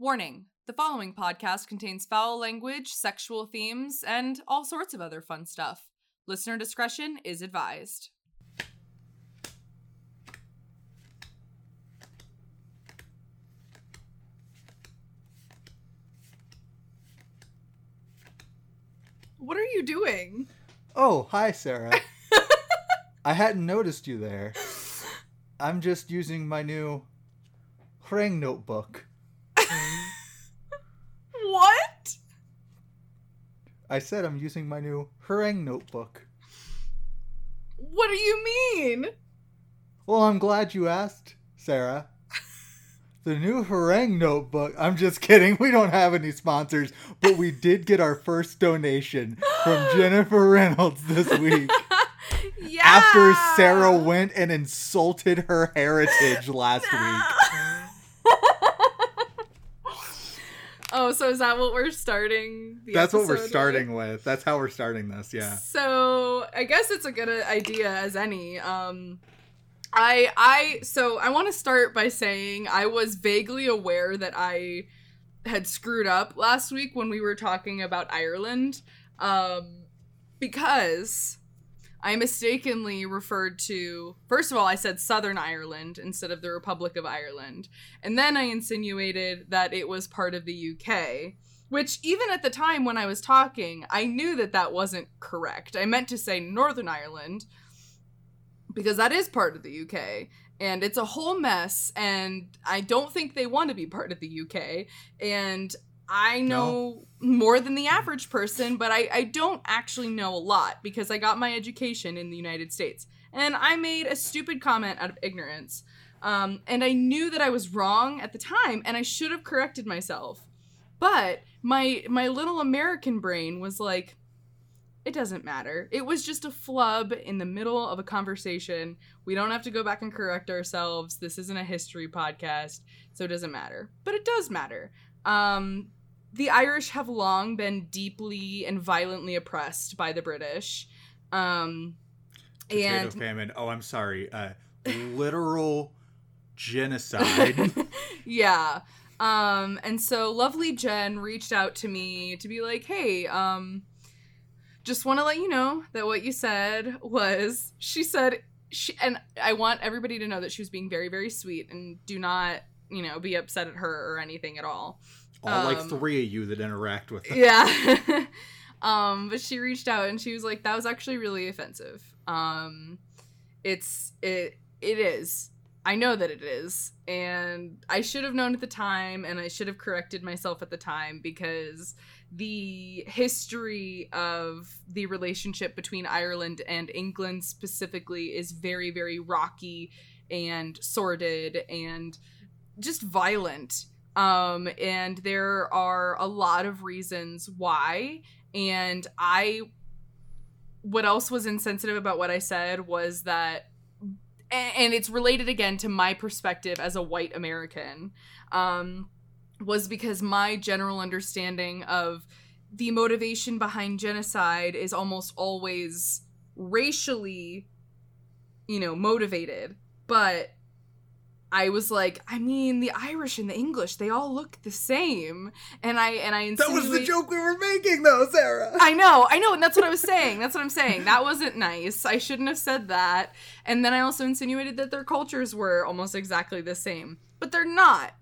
Warning the following podcast contains foul language, sexual themes, and all sorts of other fun stuff. Listener discretion is advised. What are you doing? Oh, hi, Sarah. I hadn't noticed you there. I'm just using my new Hrang notebook. What? I said I'm using my new Hrang notebook. What do you mean? Well, I'm glad you asked, Sarah. The new Harang notebook. I'm just kidding. We don't have any sponsors, but we did get our first donation from Jennifer Reynolds this week. yeah. After Sarah went and insulted her heritage last week. Oh, so is that what we're starting? the That's what we're episode with? starting with. That's how we're starting this, yeah. So I guess it's a good idea as any. Um, I I so I want to start by saying I was vaguely aware that I had screwed up last week when we were talking about Ireland, um, because I mistakenly referred to first of all I said Southern Ireland instead of the Republic of Ireland, and then I insinuated that it was part of the UK. Which, even at the time when I was talking, I knew that that wasn't correct. I meant to say Northern Ireland because that is part of the UK. And it's a whole mess. And I don't think they want to be part of the UK. And I know more than the average person, but I, I don't actually know a lot because I got my education in the United States. And I made a stupid comment out of ignorance. Um, and I knew that I was wrong at the time, and I should have corrected myself. But my my little American brain was like, it doesn't matter. It was just a flub in the middle of a conversation. We don't have to go back and correct ourselves. This isn't a history podcast, so it doesn't matter. But it does matter. Um, the Irish have long been deeply and violently oppressed by the British. Um, Potato and famine. Oh, I'm sorry. Uh, literal genocide. yeah. Um, and so lovely Jen reached out to me to be like, hey, um, just want to let you know that what you said was, she said, she, and I want everybody to know that she was being very, very sweet and do not, you know, be upset at her or anything at all. All like Um, three of you that interact with them. Yeah. um, but she reached out and she was like, that was actually really offensive. Um, it's, it, it is. I know that it is. And I should have known at the time and I should have corrected myself at the time because the history of the relationship between Ireland and England specifically is very, very rocky and sordid and just violent. Um, and there are a lot of reasons why. And I, what else was insensitive about what I said was that and it's related again to my perspective as a white American, um, was because my general understanding of the motivation behind genocide is almost always racially, you know, motivated. But I was like, I mean, the Irish and the English, they all look the same. And I and I That was the joke we were making, though, Sarah. I know, I know, and that's what I was saying. That's what I'm saying. That wasn't nice. I shouldn't have said that. And then I also insinuated that their cultures were almost exactly the same, but they're not.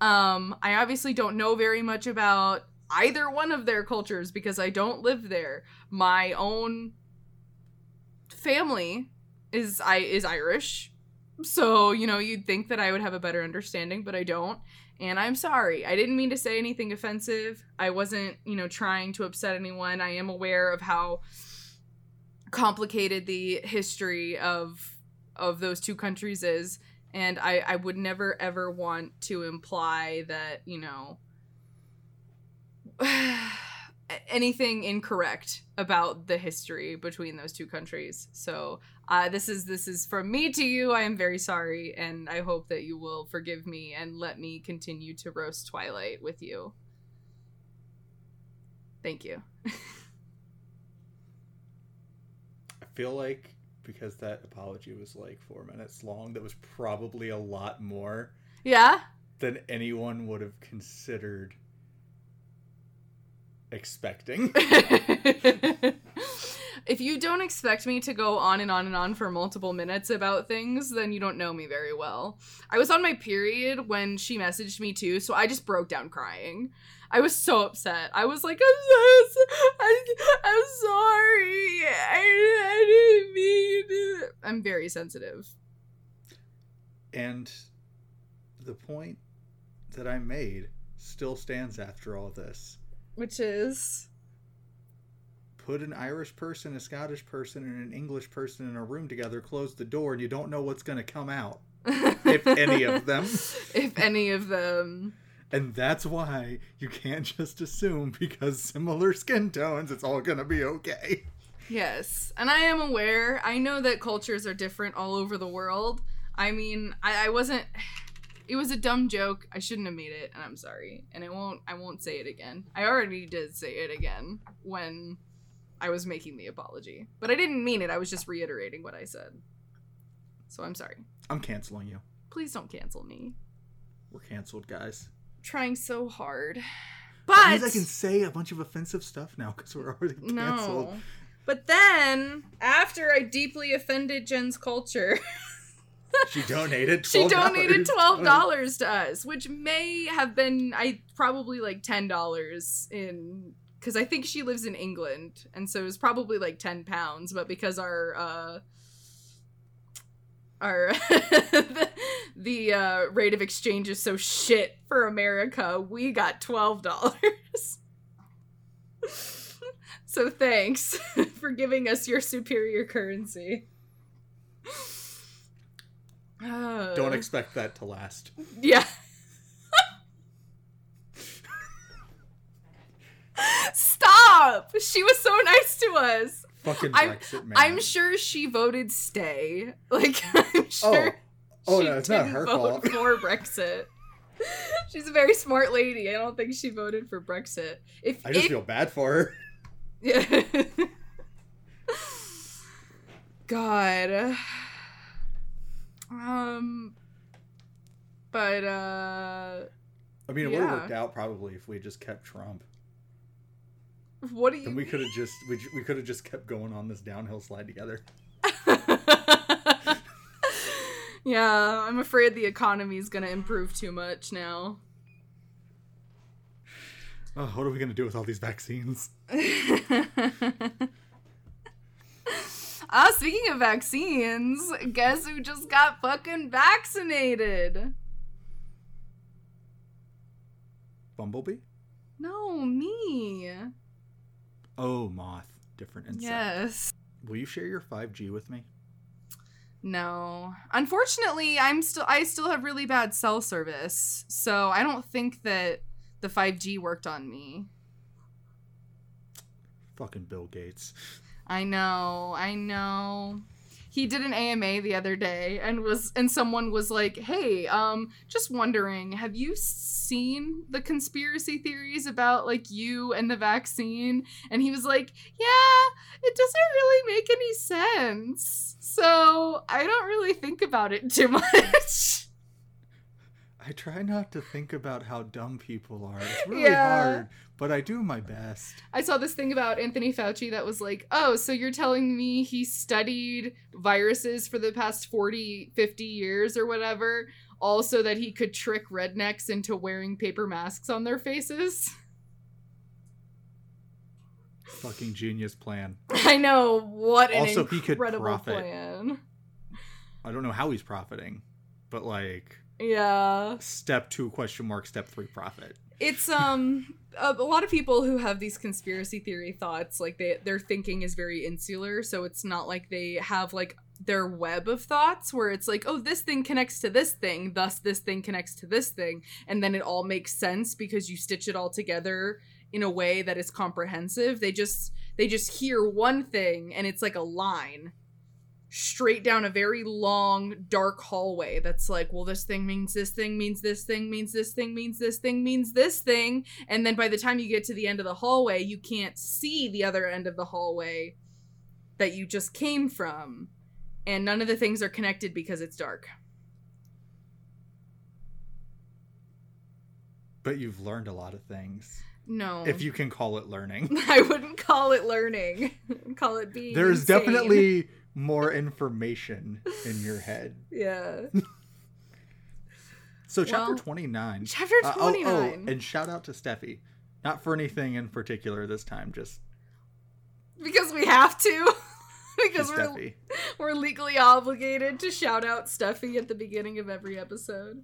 Um, I obviously don't know very much about either one of their cultures because I don't live there. My own family is I is Irish. So, you know, you'd think that I would have a better understanding, but I don't. And I'm sorry. I didn't mean to say anything offensive. I wasn't, you know, trying to upset anyone. I am aware of how complicated the history of of those two countries is and I I would never ever want to imply that, you know, anything incorrect about the history between those two countries. So, uh, this is this is from me to you. I am very sorry, and I hope that you will forgive me and let me continue to roast Twilight with you. Thank you. I feel like because that apology was like four minutes long, that was probably a lot more. Yeah. than anyone would have considered expecting. if you don't expect me to go on and on and on for multiple minutes about things, then you don't know me very well. I was on my period when she messaged me too, so I just broke down crying. I was so upset. I was like, I'm so, I, I'm sorry. I, I didn't mean it. I'm very sensitive. And the point that I made still stands after all this. Which is put an Irish person, a Scottish person, and an English person in a room together, close the door, and you don't know what's going to come out. if any of them. If any of them. And that's why you can't just assume because similar skin tones, it's all going to be okay. Yes. And I am aware. I know that cultures are different all over the world. I mean, I, I wasn't it was a dumb joke. I shouldn't have made it, and I'm sorry. And I won't I won't say it again. I already did say it again when I was making the apology. But I didn't mean it. I was just reiterating what I said. So I'm sorry. I'm canceling you. Please don't cancel me. We're canceled, guys. trying so hard. But that means I can say a bunch of offensive stuff now because we're already canceled. no. But then, after I deeply offended Jen's culture, She donated. $12. she donated twelve dollars to us, which may have been I probably like ten dollars in because I think she lives in England, and so it was probably like ten pounds. But because our uh, our the, the uh, rate of exchange is so shit for America, we got twelve dollars. so thanks for giving us your superior currency. Don't oh. expect that to last. yeah. Stop! She was so nice to us. Fucking I'm- Brexit, man. I'm sure she voted stay. Like I'm oh. sure Oh, she no, it's not didn't her vote fault. for Brexit. She's a very smart lady. I don't think she voted for Brexit. If I just if- feel bad for her. Yeah. God. Um. But uh, I mean, it would have worked out probably if we just kept Trump. what do you? Then we could have just we, we could have just kept going on this downhill slide together. yeah, I'm afraid the economy is gonna improve too much now. Oh, what are we gonna do with all these vaccines? Ah, speaking of vaccines, guess who just got fucking vaccinated? Bumblebee? No, me. Oh, moth. Different insect. Yes. Will you share your 5G with me? No. Unfortunately, I'm still I still have really bad cell service. So I don't think that the 5G worked on me. Fucking Bill Gates. I know. I know. He did an AMA the other day and was and someone was like, "Hey, um just wondering, have you seen the conspiracy theories about like you and the vaccine?" And he was like, "Yeah, it doesn't really make any sense." So, I don't really think about it too much. I try not to think about how dumb people are. It's really Yeah. hard, but I do my best. I saw this thing about Anthony Fauci that was like, oh, so you're telling me he studied viruses for the past 40, 50 years or whatever, also that he could trick rednecks into wearing paper masks on their faces? Fucking genius plan. I know, what an Also, he could profit. plan. I don't know how he's profiting, but like Yeah. step two question mark, step three profit. It's um a, a lot of people who have these conspiracy theory thoughts like they their thinking is very insular, so it's not like they have like their web of thoughts where it's like, oh, this thing connects to this thing, thus this thing connects to this thing, and then it all makes sense because you stitch it all together in a way that is comprehensive. They just they just hear one thing and it's like a line straight down a very long dark hallway that's like well this thing means this thing means this thing means this thing means this thing means this thing and then by the time you get to the end of the hallway you can't see the other end of the hallway that you just came from and none of the things are connected because it's dark but you've learned a lot of things. No. If you can call it learning. I wouldn't call it learning. Call it being. There's insane. definitely more information in your head. Yeah. So chapter Well, 29. Chapter Uh, oh, 29. oh, and shout out to Steffi. Not for anything in particular this time, just, because we have to. because we're Steffi. we're legally obligated to shout out Steffi at the beginning of every episode.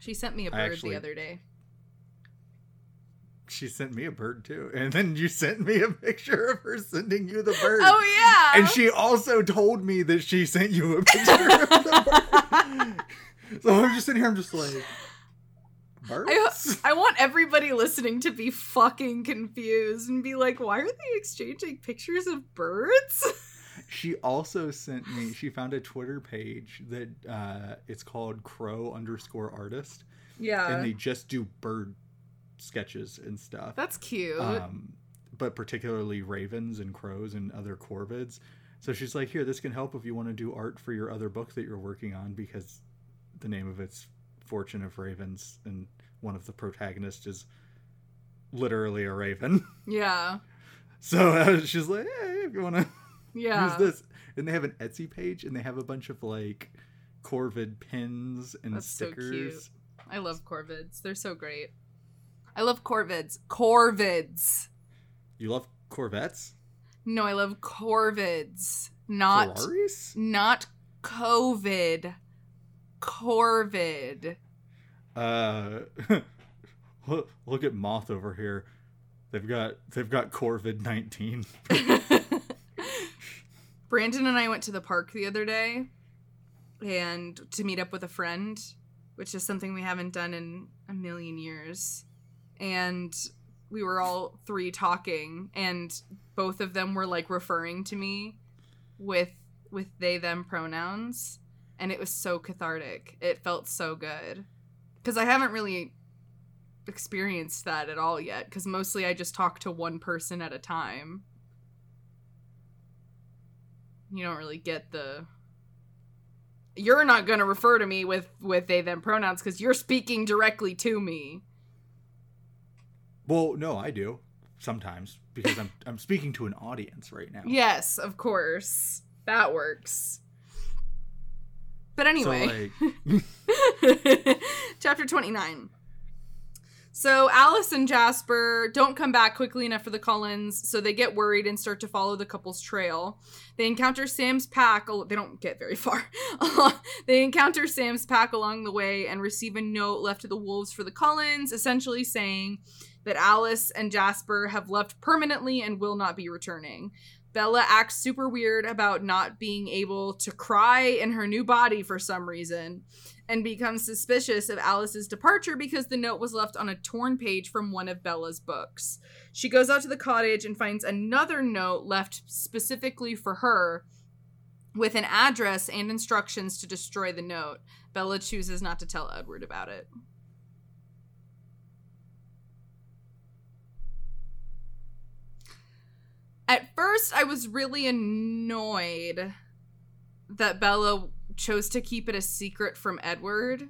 She sent me a bird actually- the other day. She sent me a bird too. And then you sent me a picture of her sending you the bird. Oh yeah. And she also told me that she sent you a picture of the bird. So I'm just sitting here, I'm just like, birds? I want everybody listening to be fucking confused and be like, why are they exchanging pictures of birds? She also sent me, she found a Twitter page that uh, it's called crow underscore artist. Yeah. and they just do bird sketches and stuff. That's cute. um, but particularly ravens and crows and other corvids. So she's like, "Here, this can help if you want to do art for your other book that you're working on because the name of it's Fortune of Ravens, and one of the protagonists is literally a raven." yeah. So uh, she's like, "Hey, if you want to Yeah. use this," and they have an Etsy page, and they have a bunch of like corvid pins and That's so stickers. cute. I love corvids. They're so great. I love corvids. Corvids. You love Corvettes? No, I love corvids. Not Ferraris? not COVID. Corvid. Uh, look, look at Moth over here. They've got they've got Corvid nineteen. Brandon and I went to the park the other day and to meet up with a friend, which is something we haven't done in a million years. And we were all three talking and both of them were like referring to me with with they them pronouns and it was so cathartic. It felt so good. Cuz I haven't really experienced that at all yet cuz mostly I just talk to one person at a time you don't really get the you're not going to refer to me with with they them pronouns because you're speaking directly to me Well, no, I do sometimes because I'm I'm speaking to an audience right now. yes of course. That works. But anyway. So like, chapter 29 so alice and jasper don't come back quickly enough for the cullens so they get worried and start to follow the couple's trail. They encounter sam's pack they don't get very far. They encounter sam's pack along the way and receive a note left to the wolves for the cullens essentially saying that alice and jasper have left permanently and will not be returning Bella acts super weird about not being able to cry in her new body for some reason and becomes suspicious of Alice's departure because the note was left on a torn page from one of Bella's books. She goes out to the cottage and finds another note left specifically for her with an address and instructions to destroy the note. Bella chooses not to tell Edward about it. At first, I was really annoyed that Bella chose to keep it a secret from Edward.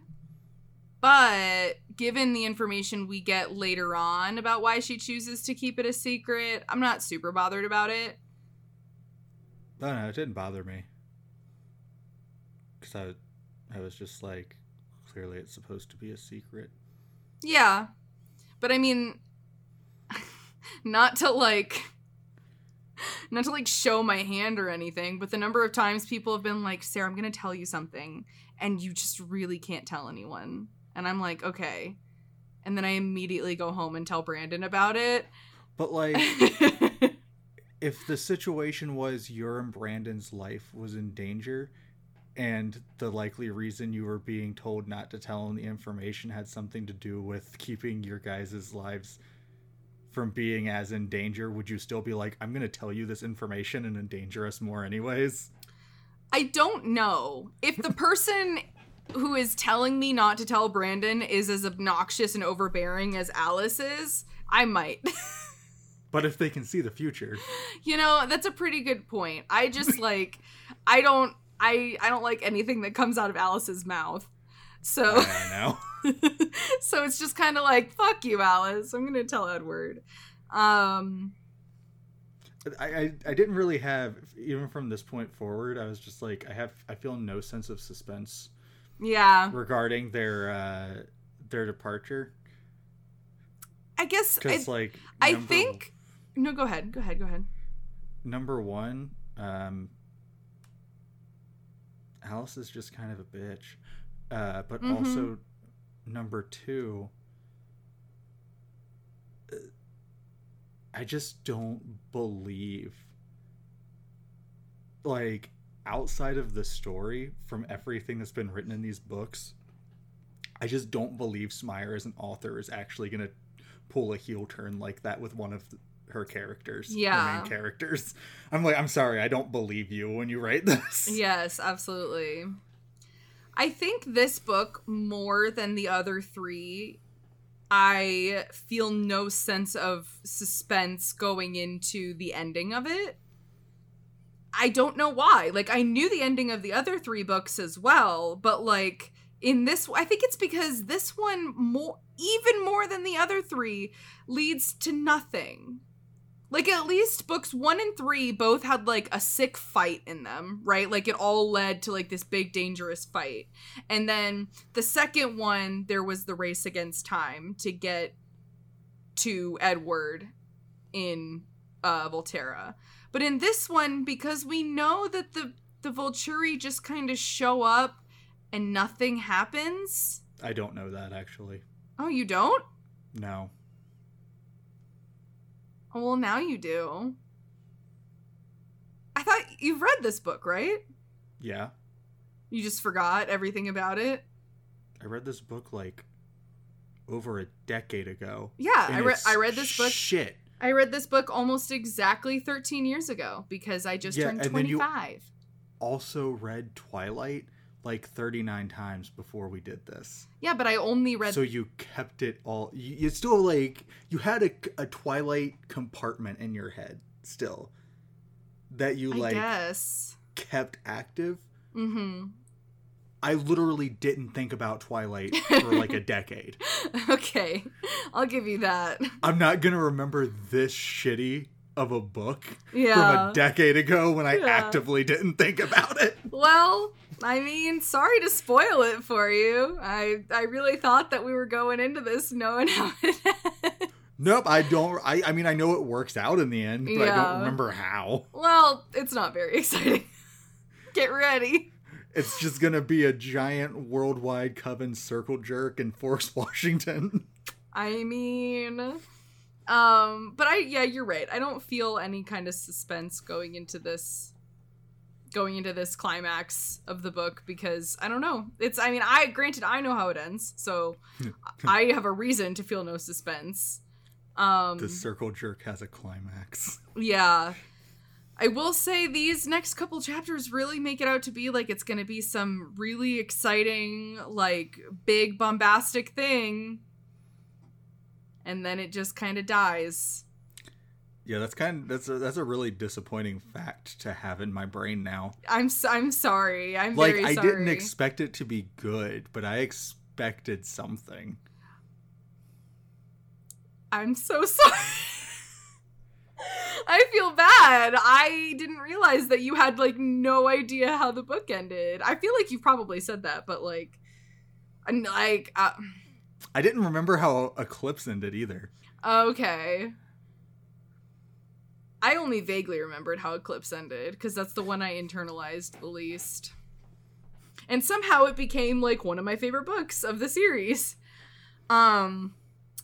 But given the information we get later on about why she chooses to keep it a secret, I'm not super bothered about it. no, no, it didn't bother me because I I was just like, clearly it's supposed to be a secret. Yeah. But I mean not to like not to like show my hand or anything, but the number of times people have been like, "Sarah, I'm going to tell you something." And you just really can't tell anyone. And I'm like, "Okay." And then I immediately go home and tell Brandon about it. But like, if the situation was your and Brandon's life was in danger, and the likely reason you were being told not to tell him the information had something to do with keeping your guys' lives from being as in danger, would you still be like, I'm gonna tell you this information and endanger us more anyways? I don't know. If the person who is telling me not to tell Brandon is as obnoxious and overbearing as Alice is, I might. But if they can see the future, You know, that's a pretty good point. I just like I don't I I don't like anything that comes out of Alice's mouth. So I know. so it's just kind of like fuck you, Alice. I'm gonna tell Edward. Um, I, I I didn't really have even from this point forward. I was just like I have I feel no sense of suspense yeah, regarding their uh their departure I guess because like I think. No, go ahead. Go ahead. Go ahead. number one um Alice is just kind of a bitch uh but Mhm. also number two uh, I just don't believe like outside of the story from everything that's been written in these books I just don't believe Smeyer as an author is actually going to pull a heel turn like that with one of her characters her Yeah. main characters I'm like I'm sorry I don't believe you when you write this Yes, absolutely. I think this book, more than the other three, I feel no sense of suspense going into the ending of it. I don't know why. Like, I knew the ending of the other three books as well, but like, in this, I think it's because this one, more, even more than the other three, leads to nothing. Like at least books one and three both had like a sick fight in them, right? Like it all led to like this big dangerous fight. And then the second one, there was the race against time to get to Edward in uh Volterra. But in this one, because we know that the the Volturi just kind of show up and nothing happens. I don't know that actually Oh, you don't? no well, now you do. I thought you've read this book, right? yeah You just forgot everything about it. I read this book like over a decade ago. Yeah, I read. I read this book. Shit. I read this book almost exactly 13 years ago because I just Yeah, turned and then you- 25. Also read Twilight like 39 times before we did this. Yeah, but I only read. so you kept it all. You, you still like you had a, a Twilight compartment in your head still that you I like guess. kept active. Mm-hmm. I literally didn't think about Twilight for like a decade. okay, I'll give you that. I'm not gonna remember this shitty of a book from a decade ago when I Yeah. actively didn't think about it. Well, I mean, sorry to spoil it for you. I I really thought that we were going into this knowing how it ends. Nope, I don't. I, I mean, I know it works out in the end, but I don't remember how. Well, it's not very exciting. Get ready. It's just gonna be a giant worldwide coven circle jerk in Forks Washington. I mean, um, but I yeah, you're right. I don't feel any kind of suspense going into this going into this climax of the book because I don't know. It's I mean, I granted I know how it ends, so I have a reason to feel no suspense. Um the circle jerk has a climax. yeah. I will say these next couple chapters really make it out to be like it's going to be some really exciting, like big bombastic thing. And then it just kind of dies. Yeah, that's kind of that's a, that's a really disappointing fact to have in my brain now. I'm I'm sorry. I'm Like I sorry. didn't expect it to be good, but I expected something. I'm so sorry. I feel bad. I didn't realize that you had like no idea how the book ended. I feel like you probably said that, but like, I'm like, uh, I didn't remember how Eclipse ended either. okay. I only vaguely remembered how Eclipse ended because that's the one I internalized the least. And somehow it became like one of my favorite books of the series. Um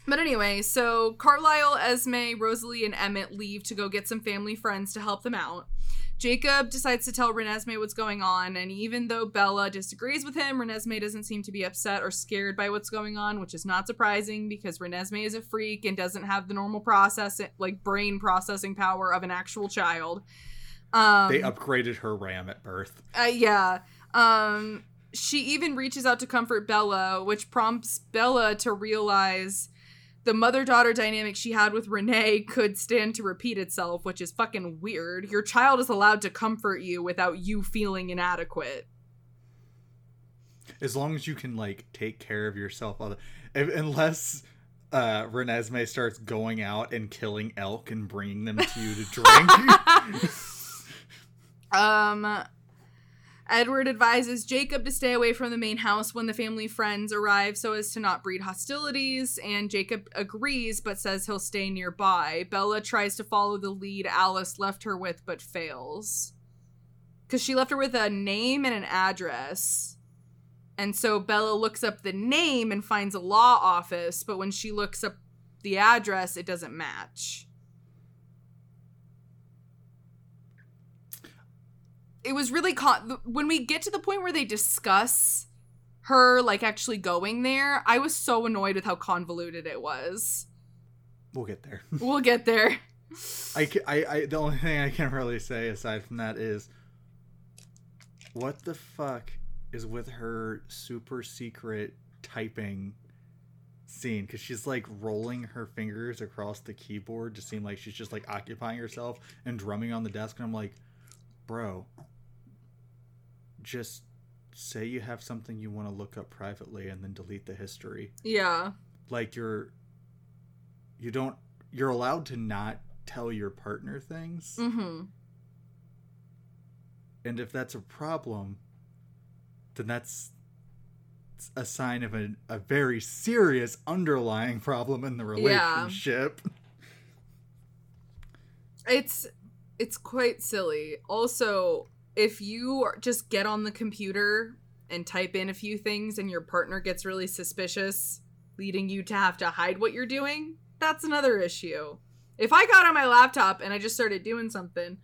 but anyway, so Carlisle, Esme, Rosalie, and Emmett leave to go get some family friends to help them out. Jacob decides to tell Renesmee what's going on, and even though Bella disagrees with him, Renesmee doesn't seem to be upset or scared by what's going on, which is not surprising because Renesmee is a freak and doesn't have the normal process, like brain processing power of an actual child. Um, They upgraded her RAM at birth. uh, yeah. Um, she even reaches out to comfort Bella, which prompts Bella to realize the mother daughter dynamic she had with Renee could stand to repeat itself, which is fucking weird. Your child is allowed to comfort you without you feeling inadequate. As long as you can like take care of yourself, other unless uh Renesmee starts going out and killing elk and bringing them to you to drink. um Edward advises Jacob to stay away from the main house when the family friends arrive so as to not breed hostilities, and Jacob agrees but says he'll stay nearby. Bella tries to follow the lead Alice left her with but fails. Because she left her with a name and an address. And so Bella looks up the name and finds a law office, but when she looks up the address, it doesn't match. It was really con- when we get to the point where they discuss her like actually going there i was so annoyed with how convoluted it was. We'll get there. We'll get there. I, I, I the only thing i can really say aside from that is what the fuck is with her super secret typing scene? Because she's like rolling her fingers across the keyboard to seem like she's just like occupying herself and drumming on the desk and i'm like bro just say you have something you want to look up privately and then delete the history. Yeah. Like you're you don't you're allowed to not tell your partner things. Mm-hmm. And if that's a problem, then that's a sign of a, a very serious underlying problem in the relationship. Yeah. It's it's quite silly. Also, if you just get on the computer and type in a few things and your partner gets really suspicious, leading you to have to hide what you're doing, that's another issue. If I got on my laptop and I just started doing something,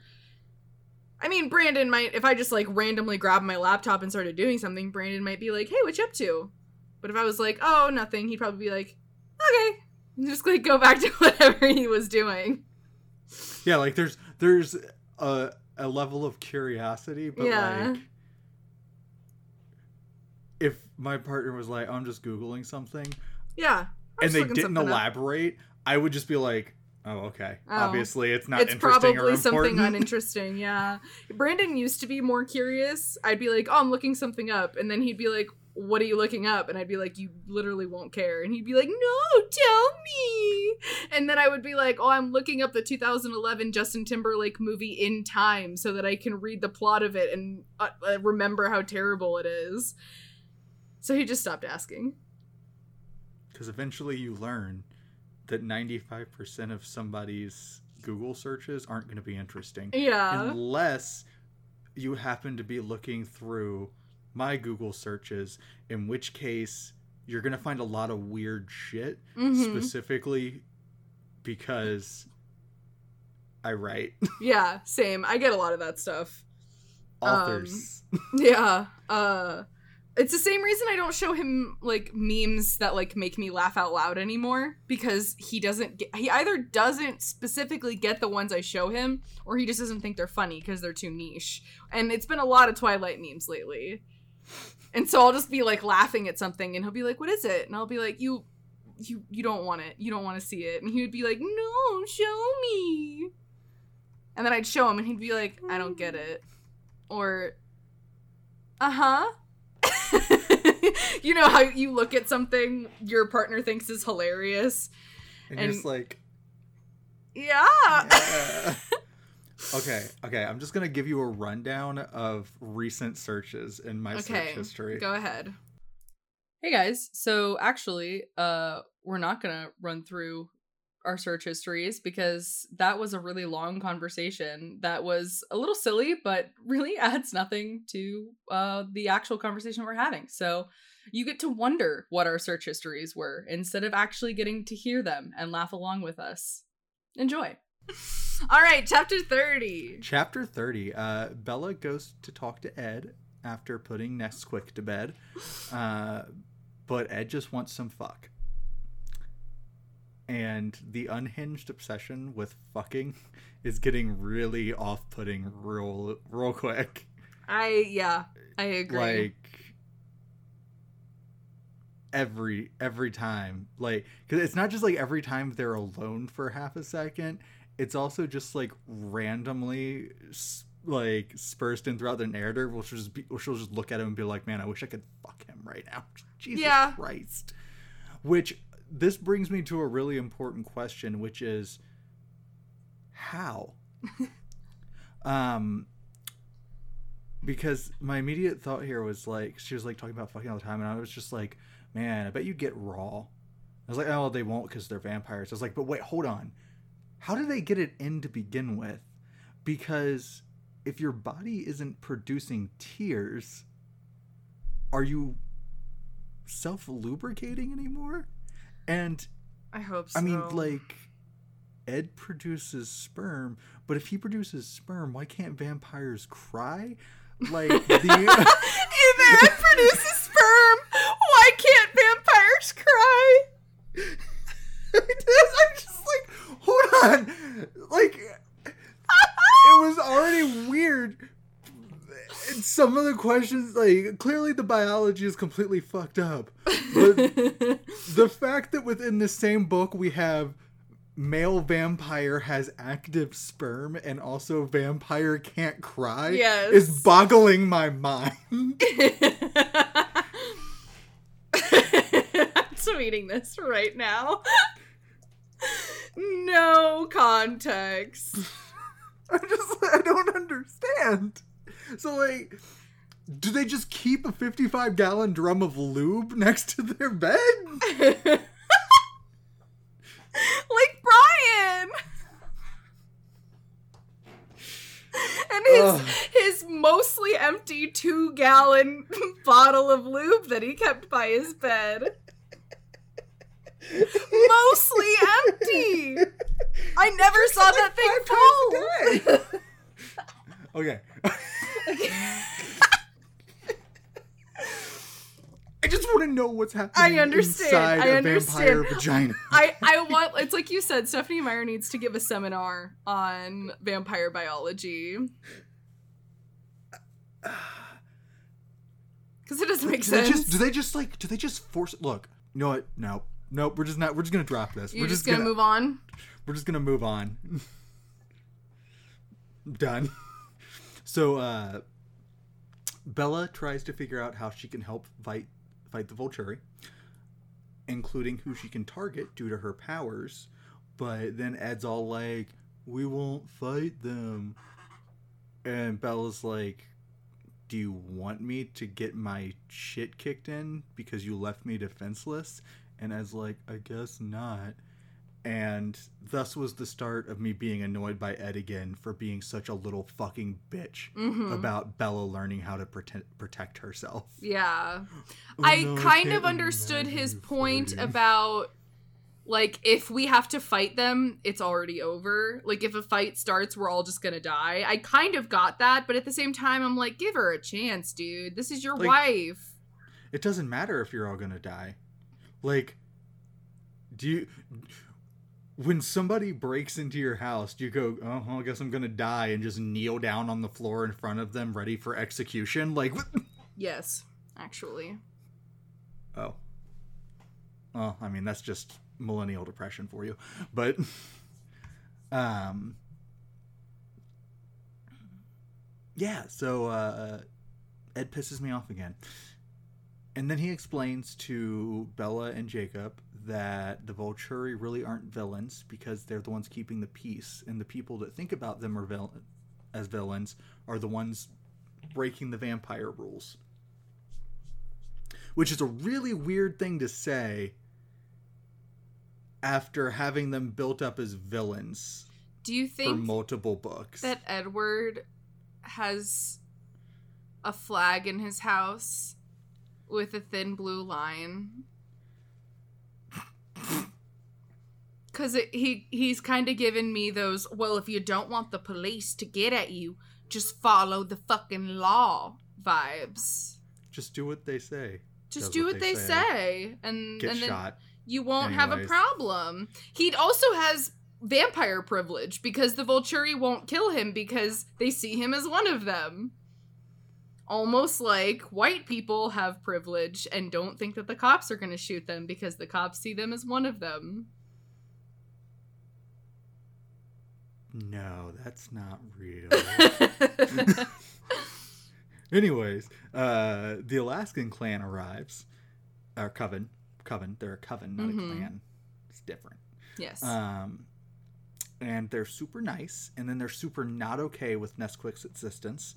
I mean, Brandon might, if I just like randomly grabbed my laptop and started doing something, Brandon might be like, hey, what you up to? But if I was like, oh, nothing, he'd probably be like, okay. And just like go back to whatever he was doing. Yeah, like there's, there's, a a level of curiosity, but yeah. like if my partner was like, I'm just googling something, yeah, I'm and they didn't elaborate, up. I would just be like, oh, okay. Oh. Obviously, it's not. It's probably something uninteresting. Yeah, Brandon used to be more curious. I'd be like, oh, I'm looking something up, and then he'd be like, what are you looking up? And I'd be like, you literally won't care. And he'd be like, no, tell me. And then I would be like, oh, I'm looking up the 2011 Justin Timberlake movie in time so that I can read the plot of it and uh, uh, remember how terrible it is. So he just stopped asking. Because eventually you learn that 95% of somebody's Google searches aren't going to be interesting. Yeah. Unless you happen to be looking through my Google searches, in which case you're going to find a lot of weird shit, mm-hmm. specifically because I write. yeah, same. I get a lot of that stuff. Authors. Um, yeah. Uh it's the same reason I don't show him like memes that like make me laugh out loud anymore because he doesn't get, he either doesn't specifically get the ones I show him or he just doesn't think they're funny because they're too niche. And it's been a lot of Twilight memes lately. And so I'll just be like laughing at something and he'll be like, "What is it?" And I'll be like, "You you you don't want it. You don't want to see it." And he would be like, "No, show me." And then I'd show him and he'd be like, "I don't get it." Or uh-huh. you know how you look at something your partner thinks is hilarious and, and just like yeah. yeah. Okay, okay. I'm just gonna give you a rundown of recent searches in my okay, search history. Go ahead. Hey guys. So actually, uh, we're not gonna run through our search histories because that was a really long conversation that was a little silly, but really adds nothing to uh, the actual conversation we're having. So you get to wonder what our search histories were instead of actually getting to hear them and laugh along with us. Enjoy. All right, chapter 30. Chapter 30. Uh, Bella goes to talk to Ed after putting Nesquik to bed. Uh, but Ed just wants some fuck. And the unhinged obsession with fucking is getting really off putting real real quick. I yeah, I agree. Like every every time like because it's not just like every time they're alone for half a second it's also just like randomly like spursed in throughout the narrative which will just be which will just look at him and be like man i wish i could fuck him right now. Jesus Yeah. christ. Which this brings me to a really important question which is how? Um because my immediate thought here was like she was like talking about fucking all the time and i was just like man i bet you get raw. I was like oh they won't because they're vampires. I was like but wait hold on how do they get it in to begin with because if your body isn't producing tears are you self lubricating anymore and I hope so. I mean, like, Ed produces sperm, but if he produces sperm, why can't vampires cry? Like the if Ed produces sperm, why can't vampires cry? I'm just like, hold on, like it was already weird. And some of the questions, like, clearly the biology is completely fucked up. But the fact that within the same book we have male vampire has active sperm and also vampire can't cry Yes. is boggling my mind. I'm tweeting this right now. No context. I just I don't understand. So like do they just keep a 55 gallon drum of lube next to their bed? like Brian. And his Ugh. his mostly empty two gallon bottle of lube that he kept by his bed. Mostly empty. I never saw that thing full. Okay. I just want to know what's happening I understand. inside I a understand. vampire vagina. I, I want it's like you said, Stephenie Meyer needs to give a seminar on vampire biology. Because it doesn't make do they sense. just do they just like do they just force look you know what no nope we're just not we're just gonna drop this. You're we're just, gonna, move on. we're just gonna move on. Done. So uh bella tries to figure out how she can help fight fight the volturi including who she can target due to her powers but then ed's all like we won't fight them. And bella's like do you want me to get my shit kicked in because you left me defenseless and ed's like i guess not and thus was the start of me being annoyed by Ed again for being such a little fucking bitch Mhm. about Bella learning how to protect protect herself. Yeah. Oh, I no, kind can't of understood his point fighting. about like if we have to fight them, it's already over. Like if a fight starts, we're all just gonna die. I kind of got that, but at the same time, I'm like, give her a chance, dude. This is your Like- wife. It doesn't matter if you're all gonna die. Like, do you? When somebody breaks into your house, do you go, "Oh, well, I guess I'm gonna die," and just kneel down on the floor in front of them, ready for execution? Like. Yes, actually. Oh. Well, I mean, that's just millennial depression for you. But um Yeah, so uh Ed pisses me off again. And then he explains to Bella and Jacob that the Volturi really aren't villains because they're the ones keeping the peace, and the people that think about them are vil- as villains are the ones breaking the vampire rules. Which is a really weird thing to say after having them built up as villains Do you think for multiple books. that Edward has a flag in his house with a thin blue line? Cause it, he he's kind of given me those. Well, if you don't want the police to get at you, just follow the fucking law vibes. Just do what they say. Just Does do what what they they say. say, and Get and then shot. you won't have a problem. He also has vampire privilege because the Volturi won't kill him because they see him as one of them. Almost like white people have privilege and don't think that the cops are going to shoot them because the cops see them as one of them. No, that's not real. Anyways, uh, the Alaskan clan arrives. Or coven. Coven. They're a coven, not Mhm. a clan. It's different. yes. Um, and they're super nice, and then they're super not okay with Nesquik's existence,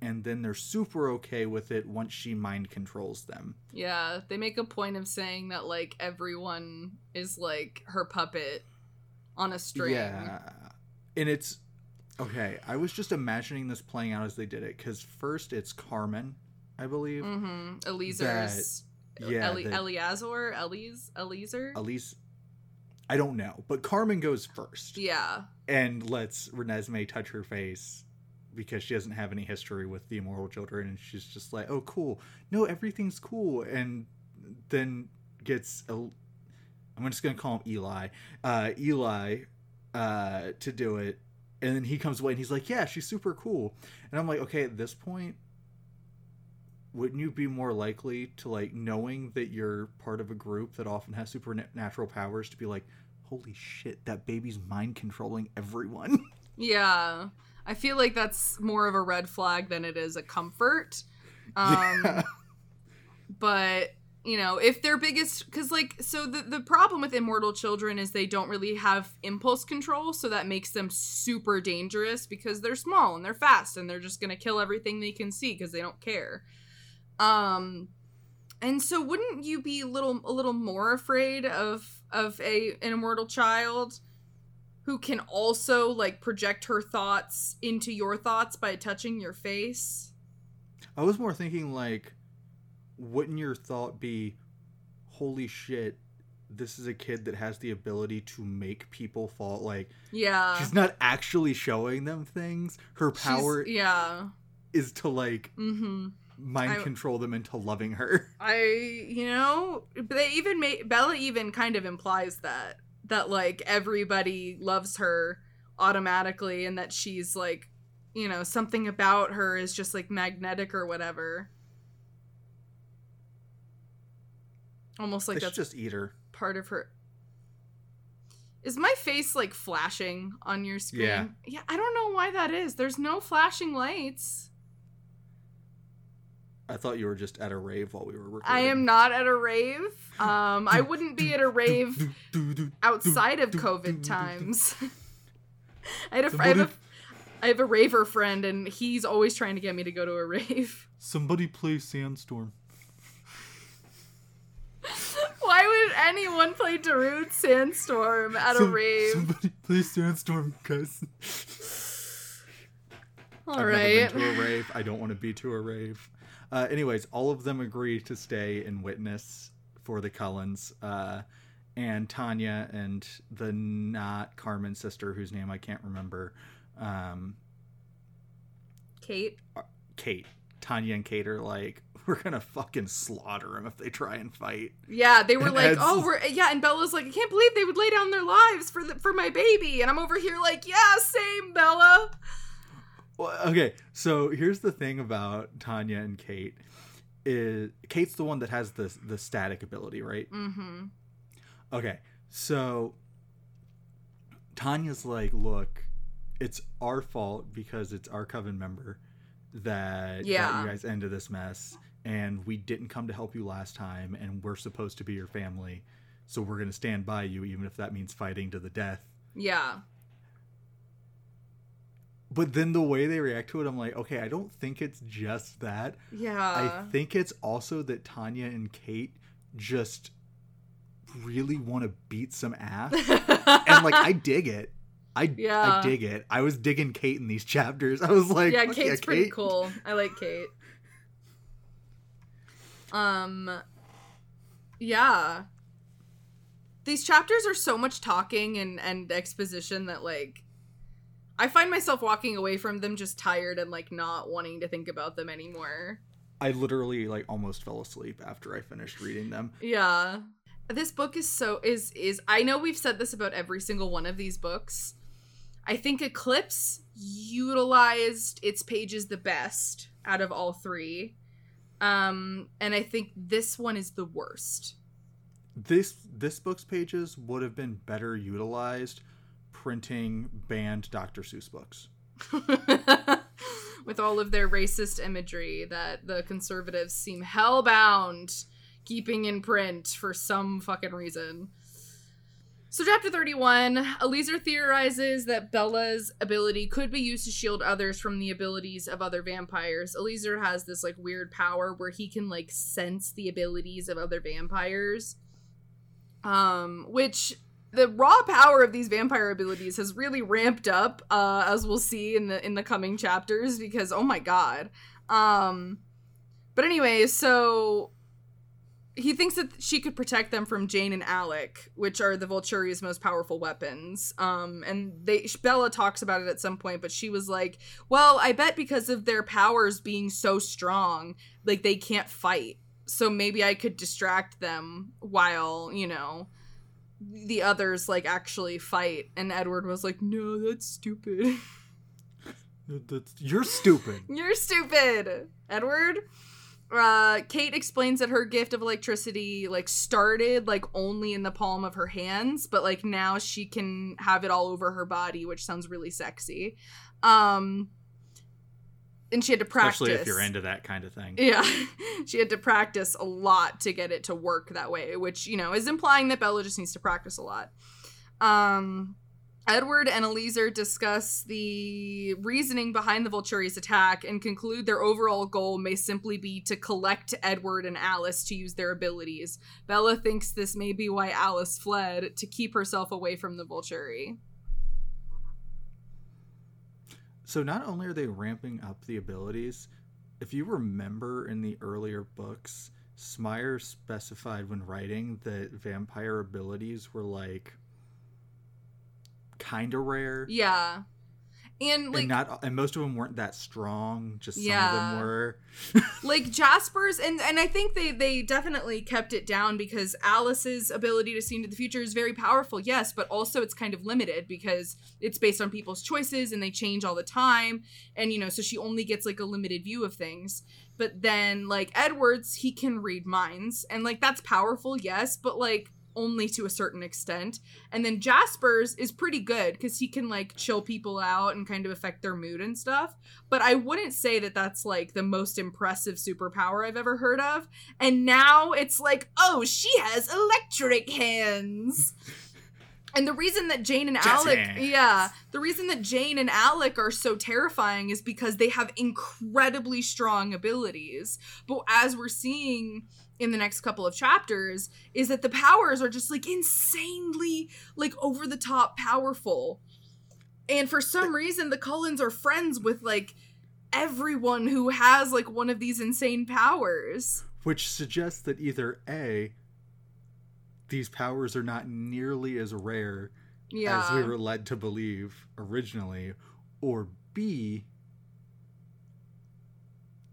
and then they're super okay with it once she mind controls them. yeah, they make a point of saying that like everyone is like her puppet on a string. Yeah. And it's okay. I was just imagining this playing out as they did it because first it's Carmen, I believe. Mm-hmm. Elieser's yeah, Eli- Eliazor, Elise, Eliezer. Elise. I don't know, but Carmen goes first yeah, and lets Renesmee touch her face because she doesn't have any history with the immortal children, and she's just like, "Oh, cool. No, everything's cool." And then gets a. I'm just gonna call him Eli. Uh, Eli, uh, to do it, and then he comes away and he's like, "Yeah, she's super cool." And I'm like, "Okay, at this point." Wouldn't you be more likely to like knowing that you're part of a group that often has supernatural powers to be like, holy shit, that baby's mind controlling everyone? yeah. I feel like that's more of a red flag than it is a comfort. Um, Yeah. but you know if their biggest because like so the, the problem with immortal children is they don't really have impulse control so that makes them super dangerous because they're small and they're fast and they're just gonna kill everything they can see because they don't care um and so wouldn't you be a little a little more afraid of of a an immortal child who can also like project her thoughts into your thoughts by touching your face? I was more thinking like, wouldn't your thought be, holy shit, this is a kid that has the ability to make people fall like yeah. she's not actually showing them things. Her She's- power yeah. is to like mm-hmm. mind I- control them into loving her. I, you know, they even made Bella even kind of implies that that like everybody loves her automatically and that she's like, you know, something about her is just like magnetic or whatever. Almost like They that's just eat her. part of her. Is my face like flashing on your screen? Yeah. Yeah, I don't know why that is. There's no flashing lights. I thought you were just at a rave while we were recording. I am not at a rave. Um, I wouldn't be at a rave outside of COVID times. I, had a, fr- I, have a, I have a raver friend, and he's always trying to get me to go to a rave. Somebody play Sandstorm. Why would anyone play Darude Sandstorm at a rave? Somebody play Sandstorm, guys. All I've right. never been to a rave. I don't want to be to a rave. Uh, anyways, all of them agree to stay and witness for the Cullens. Uh, and Tanya and the not Carmen sister, whose name I can't remember, um, Kate. Kate. Tanya and Kate are like, we're gonna fucking slaughter them if they try and fight. Yeah, they were And like, Ed's- "Oh, we're yeah," and Bella's like, "I can't believe they would lay down their lives for the, for my baby," and I'm over here like, "Yeah, same, Bella." Well, okay, so here's the thing about Tanya and Kate is Kate's the one that has the the static ability, right? Mm-hmm. Okay, so Tanya's like, look, it's our fault because it's our coven member that got Yeah. you guys into this mess, and we didn't come to help you last time, and we're supposed to be your family, so we're gonna stand by you, even if that means fighting to the death. Yeah. But then the way they react to it, I'm like, okay, I don't think it's just that. Yeah. I think it's also that Tanya and Kate just really want to beat some ass. and like I dig it. I Yeah. I dig it. I was digging Kate in these chapters. I was like, yeah, Kate's pretty Kate." cool. I like Kate. Um yeah. These chapters are so much talking and and exposition that like I find myself walking away from them just tired and like not wanting to think about them anymore. I literally like almost fell asleep after I finished reading them. Yeah. This book is so is is I know we've said this about every single one of these books. I think Eclipse utilized its pages the best out of all three. Um, and I think this one is the worst. This this book's pages would have been better utilized printing banned Dr. Seuss books. With all of their racist imagery that the conservatives seem hellbound keeping in print for some fucking reason. So, chapter 31, Eliezer theorizes that Bella's ability could be used to shield others from the abilities of other vampires. Eliezer has this like weird power where he can like sense the abilities of other vampires. Um, which the raw power of these vampire abilities has really ramped up, uh, as we'll see in the in the coming chapters, because oh my god. Um, but anyway, so he thinks that she could protect them from Jane and Alec, which are the Volturi's most powerful weapons. Um, and they Bella talks about it at some point, but she was like, "Well, I bet because of their powers being so strong, like they can't fight. So maybe I could distract them while you know." The others like actually fight. And edward was like no that's stupid. That's, you're stupid. you're stupid. Edward uh kate explains that her gift of electricity like started like only in the palm of her hands but like now she can have it all over her body which sounds really sexy. Um and she had to practice Especially if you're into that kind of thing. yeah she had to practice a lot to get it to work that way which you know is implying that bella just needs to practice a lot um Edward and Eliezer discuss the reasoning behind the Volturi's attack and conclude their overall goal may simply be to collect Edward and Alice to use their abilities. Bella thinks this may be why Alice fled to keep herself away from the Volturi. So not only are they ramping up the abilities, if you remember in the earlier books, Smeyer specified when writing that vampire abilities were like kind of rare. Yeah. And like and not and most of them weren't that strong, just some of them were. like Jasper's and and I think they they definitely kept it down because Alice's ability to see into the future is very powerful, yes, but also it's kind of limited because it's based on people's choices and they change all the time and you know, so she only gets like a limited view of things. But then like Edwards, he can read minds and like that's powerful, yes, but like only to a certain extent. And then Jasper's is pretty good because he can like chill people out and kind of affect their mood and stuff. But I wouldn't say that that's like the most impressive superpower I've ever heard of. And now it's like, oh, she has electric hands. And the reason that Jane and Alec, yeah, the reason that Jane and Alec are so terrifying is because they have incredibly strong abilities. But as we're seeing in the next couple of chapters, is that the powers are just like insanely, like over the top powerful. And for some reason, the Cullens are friends with like everyone who has like one of these insane powers. which suggests that either A these powers are not nearly as rare Yeah. as we were led to believe originally, or B,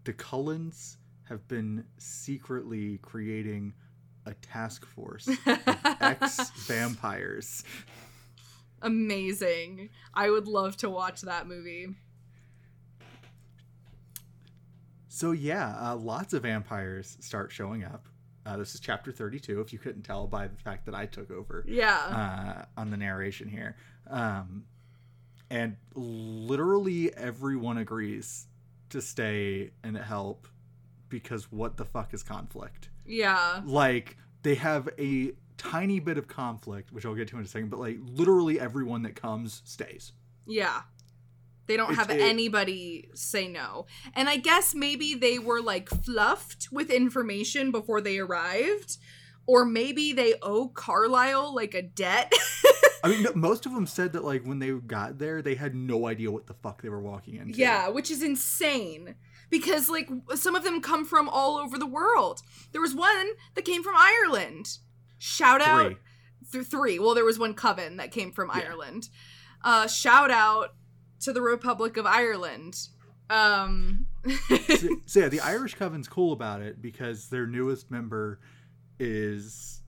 the Cullens have been secretly creating a task force of ex vampires. Amazing. I would love to watch that movie. So, yeah, uh, lots of vampires start showing up. Uh, this is chapter 32, if you couldn't tell by the fact that I took over. Yeah. uh, on the narration here. Um, and literally everyone agrees to stay and help because what the fuck is conflict? yeah. Like, they have a tiny bit of conflict, which I'll get to in a second, but like, literally everyone that comes stays. Yeah. They don't It's have a- anybody say no. And I guess maybe they were like fluffed with information before they arrived. Or maybe they owe Carlisle like a debt. I mean, most of them said that, like, when they got there, they had no idea what the fuck they were walking into. yeah, which is insane. Because like some of them come from all over the world. There was one that came from Ireland. Shout out Three. th- three. Well, there was one coven that came from Yeah. Ireland. Uh, shout out to the Republic of Ireland. Um, so, so yeah, the Irish Coven's cool about it because their newest member is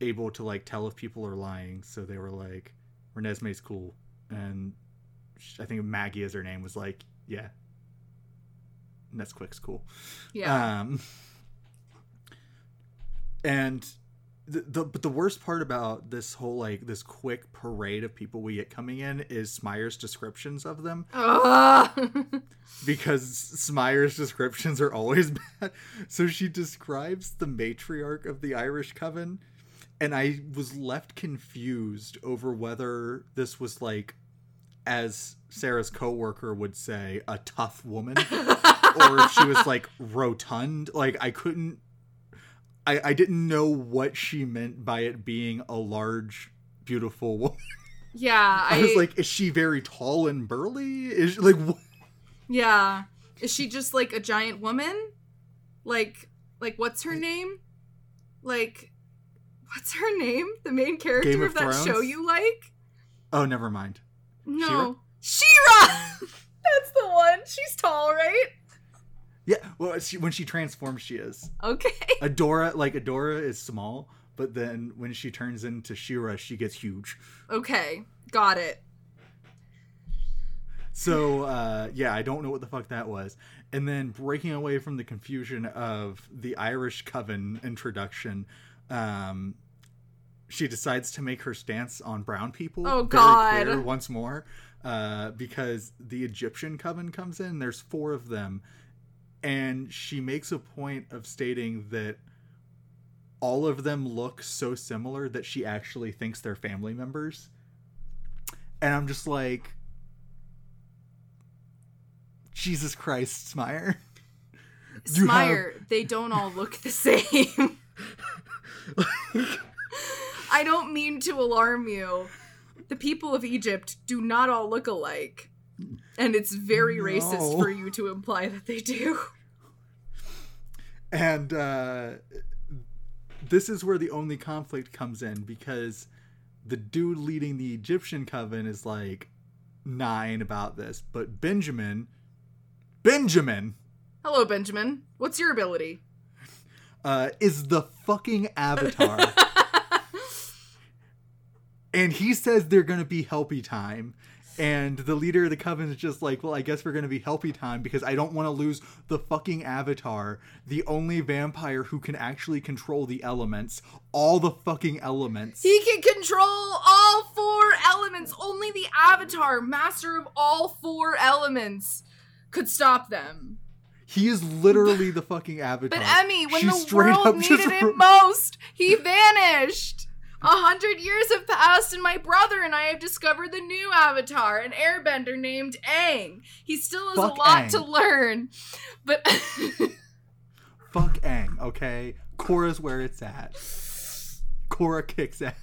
able to like tell if people are lying. So they were like, Renesmee's cool, and I think Maggie, as her name, was like, yeah, Nesquik's cool. Yeah. Um, and the, the but the worst part about this whole like this quick parade of people we get coming in is Smeyer's descriptions of them Ugh. because Smeyer's descriptions are always bad. So she describes the matriarch of the Irish Coven, and I was left confused over whether this was like, as Sarah's coworker would say, a tough woman, or if she was like rotund. Like I couldn't. I, I didn't know what she meant by it being a large, beautiful woman. yeah. I, was like, is she very tall and burly? Is she, like, wh- Yeah. Is she just like a giant woman? Like like what's her name? Like what's her name? The main character Game of, of that show you like? oh, never mind. No. She-Ra. That's the one. She's tall, right? Yeah, well, she, when she transforms, she is. Okay. Adora, like Adora, is small, but then when she turns into She-Ra, she gets huge. Okay. Got it. So uh, yeah, I don't know what the fuck that was. And then breaking away from the confusion of the Irish Coven introduction, um, she decides to make her stance on brown people Oh, God. once more, uh, because the Egyptian Coven comes in. There's four of them, and she makes a point of stating that all of them look so similar that she actually thinks they're family members. And I'm just like, Jesus Christ, Smeyer. You have- Smeyer, they don't all look the same. I don't mean to alarm you. The people of Egypt do not all look alike. And it's very racist for you to imply that they do. And uh, this is where the only conflict comes in because the dude leading the Egyptian coven is like nine about this, but Benjamin, Benjamin, Hello, Benjamin. What's your ability? uh, is the fucking avatar. and he says they're gonna be helpy time and the leader of the coven is just like well i guess we're gonna be helpy time because i don't want to lose the fucking avatar the only vampire who can actually control the elements all the fucking elements He can control all four elements. Only the Avatar, master of all four elements, could stop them. he is literally the fucking avatar But Emmy, when She the world up needed him most, he vanished. A hundred years have passed, and my brother and I have discovered the new Avatar, an airbender named Aang. He still has Fuck a lot Aang. to learn, but fuck Aang, okay Korra's where it's at Korra kicks ass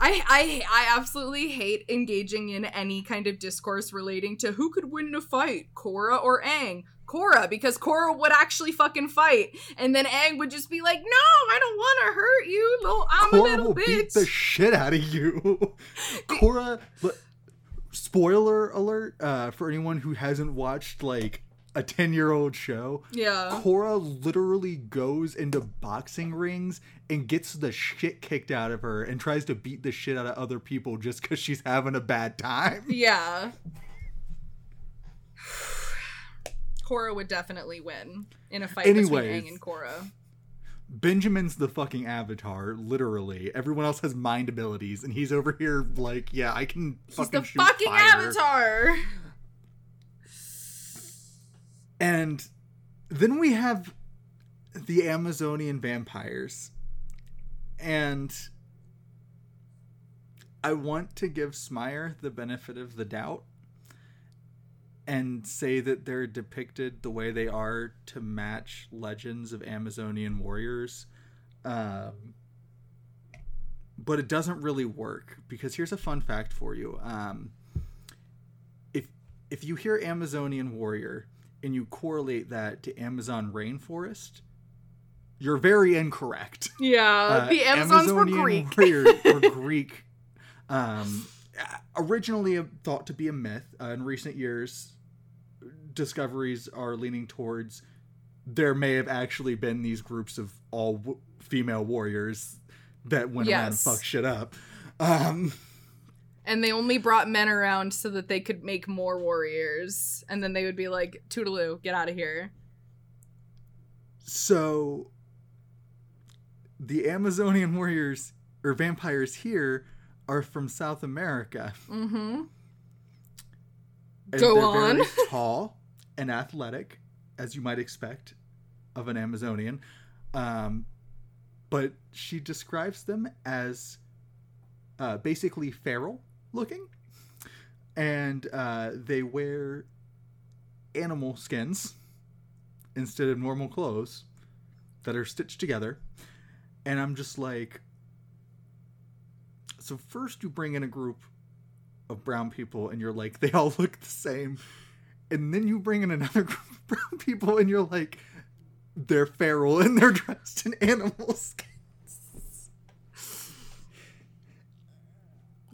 I, I I absolutely hate engaging in any kind of discourse relating to who could win a fight, Korra or Aang. Korra, because Korra would actually fucking fight, and then Aang would just be like, "No, I don't want to hurt you, little I'm a little will beat bitch." the shit out of you. Korra, but spoiler alert uh, for anyone who hasn't watched like a 10 year old show. yeah, Korra literally goes into boxing rings and gets the shit kicked out of her and tries to beat the shit out of other people just because she's having a bad time. yeah. Korra would definitely win in a fight between Anyways. Aang and Korra. Benjamin's the fucking avatar, literally. Everyone else has mind abilities, and he's over here like, yeah, I can He's fucking the shoot fucking fire. Avatar. And then we have the Amazonian vampires. And I want to give Smeyer the benefit of the doubt and say that they're depicted the way they are to match legends of Amazonian warriors. Um, but it doesn't really work because here's a fun fact for you. Um, if if you hear Amazonian warrior and you correlate that to Amazon rainforest, you're very incorrect. Yeah, Uh, the Amazons were Greek. warriors were Greek. Um, originally thought to be a myth. Uh, in recent years, discoveries are leaning towards there may have actually been these groups of all w- female warriors that went around and fucked shit up. Um, and they only brought men around so that they could make more warriors, and then they would be like, "Toodaloo, get out of here." So the Amazonian warriors or vampires here are from South America. Mm-hmm. And Go on. tall and athletic, as you might expect of an Amazonian. Um, but she describes them as uh, basically feral looking, and uh, they wear animal skins instead of normal clothes that are stitched together. And I'm just like, so first you bring in a group of brown people and you're like, they all look the same. And then you bring in another group of brown people and you're like, they're feral and they're dressed in animal skins.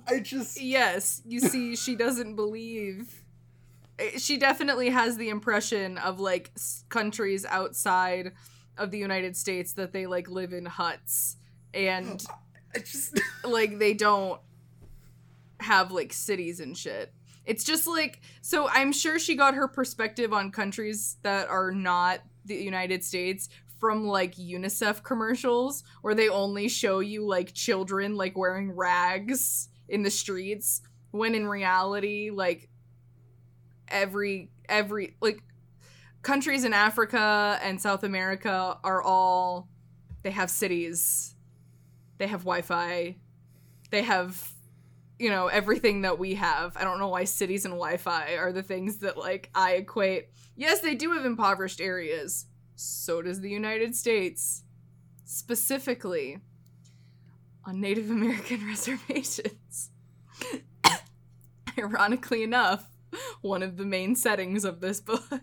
I just. Yes, you see, she doesn't believe. eh, She definitely has the impression of like s- countries outside of the United States that they like live in huts and I just. like they don't have like cities and shit. It's just like so I'm sure she got her perspective on countries that are not the United States from like UNICEF commercials where they only show you like children like wearing rags in the streets when in reality like every every like countries in Africa and South America are all they have cities. They have Wi-Fi. They have you know everything that we have. I don't know why cities and Wi-Fi are the things that like I equate. Yes, they do have impoverished areas. So does the United States. Specifically on Native American reservations. Ironically enough, one of the main settings of this book.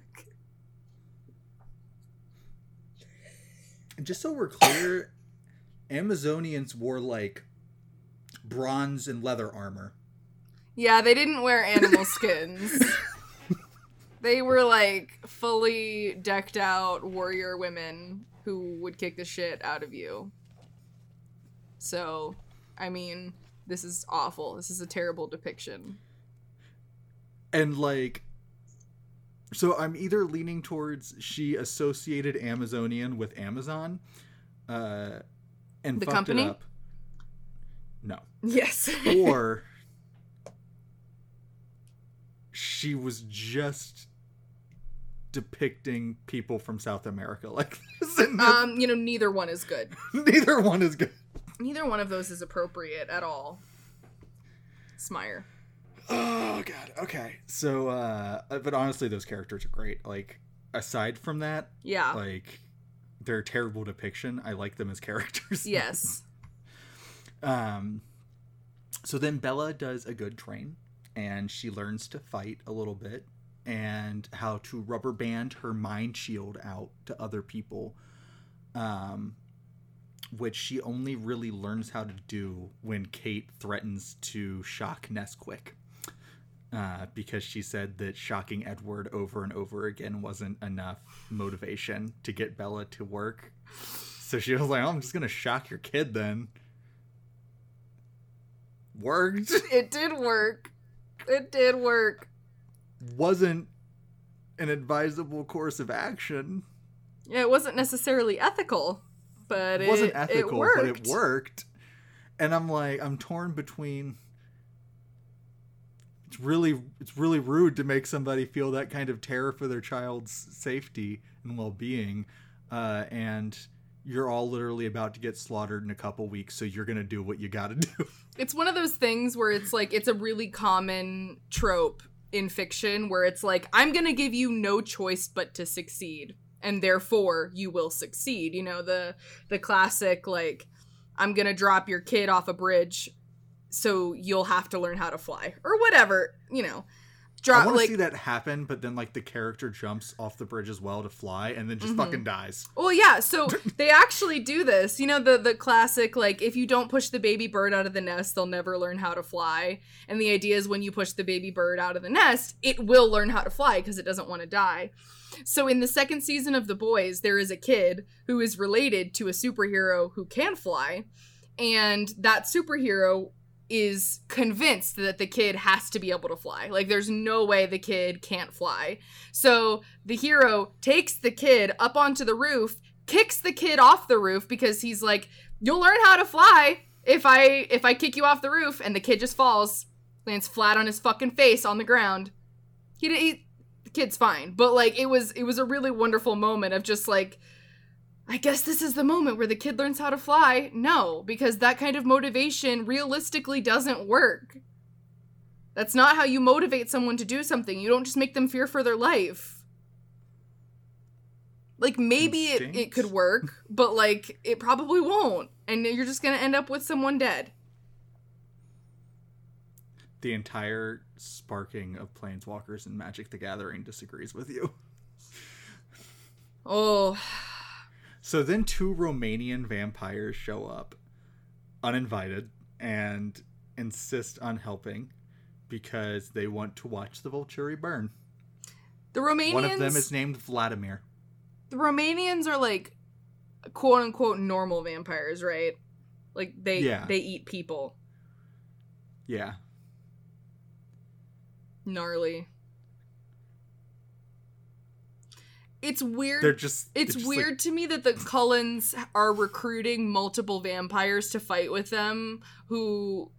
And just so we're clear, Amazonians wore like bronze and leather armor. Yeah, they didn't wear animal skins. they were like fully decked out warrior women who would kick the shit out of you. So, I mean, this is awful. This is a terrible depiction. And like so I'm either leaning towards she associated Amazonian with Amazon uh and The fucked company? it up. No. Yes. Or she was just depicting people from South America like this um, you know, neither one is good. neither one is good. Neither one of those is appropriate at all. Smeyer. Oh god. Okay. So uh but honestly those characters are great. Like aside from that, Yeah. like they're a terrible depiction. I like them as characters. yes. Um so then Bella does a good train and she learns to fight a little bit and how to rubber band her mind shield out to other people. Um which she only really learns how to do when Kate threatens to shock Nesquik. Uh, because she said that shocking Edward over and over again wasn't enough motivation to get Bella to work. So she was like, oh, I'm just going to shock your kid then. Worked. It did work. It did work. Wasn't an advisable course of action. Yeah, it wasn't necessarily ethical, but It wasn't ethical, it but it worked. And I'm like, I'm torn between. It's really, it's really rude to make somebody feel that kind of terror for their child's safety and well-being, uh, and you're all literally about to get slaughtered in a couple weeks, so you're gonna do what you gotta do. It's one of those things where it's like it's a really common trope in fiction where it's like I'm going to give you no choice but to succeed and therefore you will succeed. You know, the the classic like I'm to drop your kid off a bridge so you'll have to learn how to fly or whatever, you know. I want to like see that happen, but then like the character jumps off the bridge as well to fly, and then just Mhm. fucking dies. Well, yeah, so they actually do this. You know the the classic like if you don't push the baby bird out of the nest, they'll never learn how to fly. And the idea is when you push the baby bird out of the nest, it will learn how to fly because it doesn't want to die. So in the second season of The Boys, there is a kid who is related to a superhero who can fly, and that superhero is convinced that the kid has to be able to fly. Like there's no way the kid can't fly. So the hero takes the kid up onto the roof, kicks the kid off the roof because he's like, "You'll learn how to fly if I if I kick you off the roof." And the kid just falls, lands flat on his fucking face on the ground. He, he the kid's fine, but like it was it was a really wonderful moment of just like I guess this is the moment where the kid learns how to fly. No, because that kind of motivation realistically doesn't work. That's not how you motivate someone to do something. You don't just make them fear for their life. Like maybe it, it could work, but like it probably won't. And you're just gonna end up with someone dead. The entire sparking of Planeswalkers and Magic the Gathering disagrees with you. Oh, So then two Romanian vampires show up, uninvited, and insist on helping because they want to watch the Volturi burn. the Romanians. One of them is named Vladimir. the Romanians are like quote unquote normal vampires, right? Like they Yeah. they eat people. Yeah. Gnarly. It's weird. They're just it's they're just, weird like- to me that the Cullens are recruiting multiple vampires to fight with them who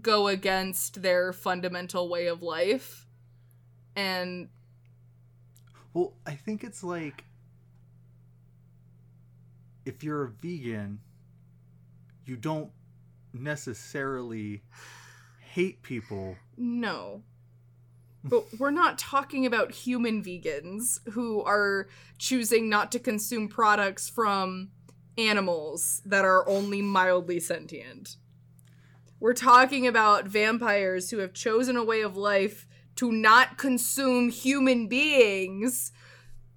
go against their fundamental way of life. And well, I think it's like if you're a vegan, you don't necessarily hate people. no. But we're not talking about human vegans who are choosing not to consume products from animals that are only mildly sentient. We're talking about vampires who have chosen a way of life to not consume human beings.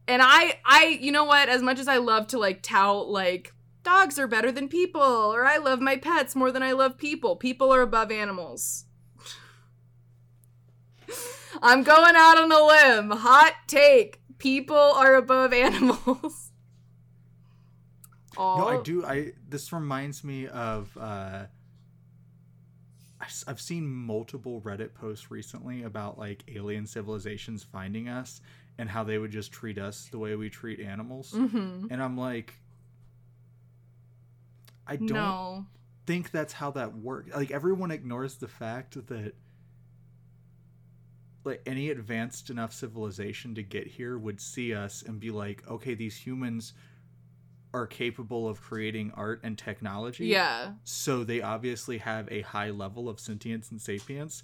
And I I you know what, as much as I love to like tout like dogs are better than people or I love my pets more than I love people. People are above animals. I'm going out on a limb. Hot take. People are above animals. No, I do. I this reminds me of. uh I've seen multiple Reddit posts recently about like alien civilizations finding us and how they would just treat us the way we treat animals, Mhm. and I'm like, I don't No. think that's how that works. Like everyone ignores the fact that like any advanced enough civilization to get here would see us and be like, okay, these humans are capable of creating art and technology. Yeah. So they obviously have a high level of sentience and sapience,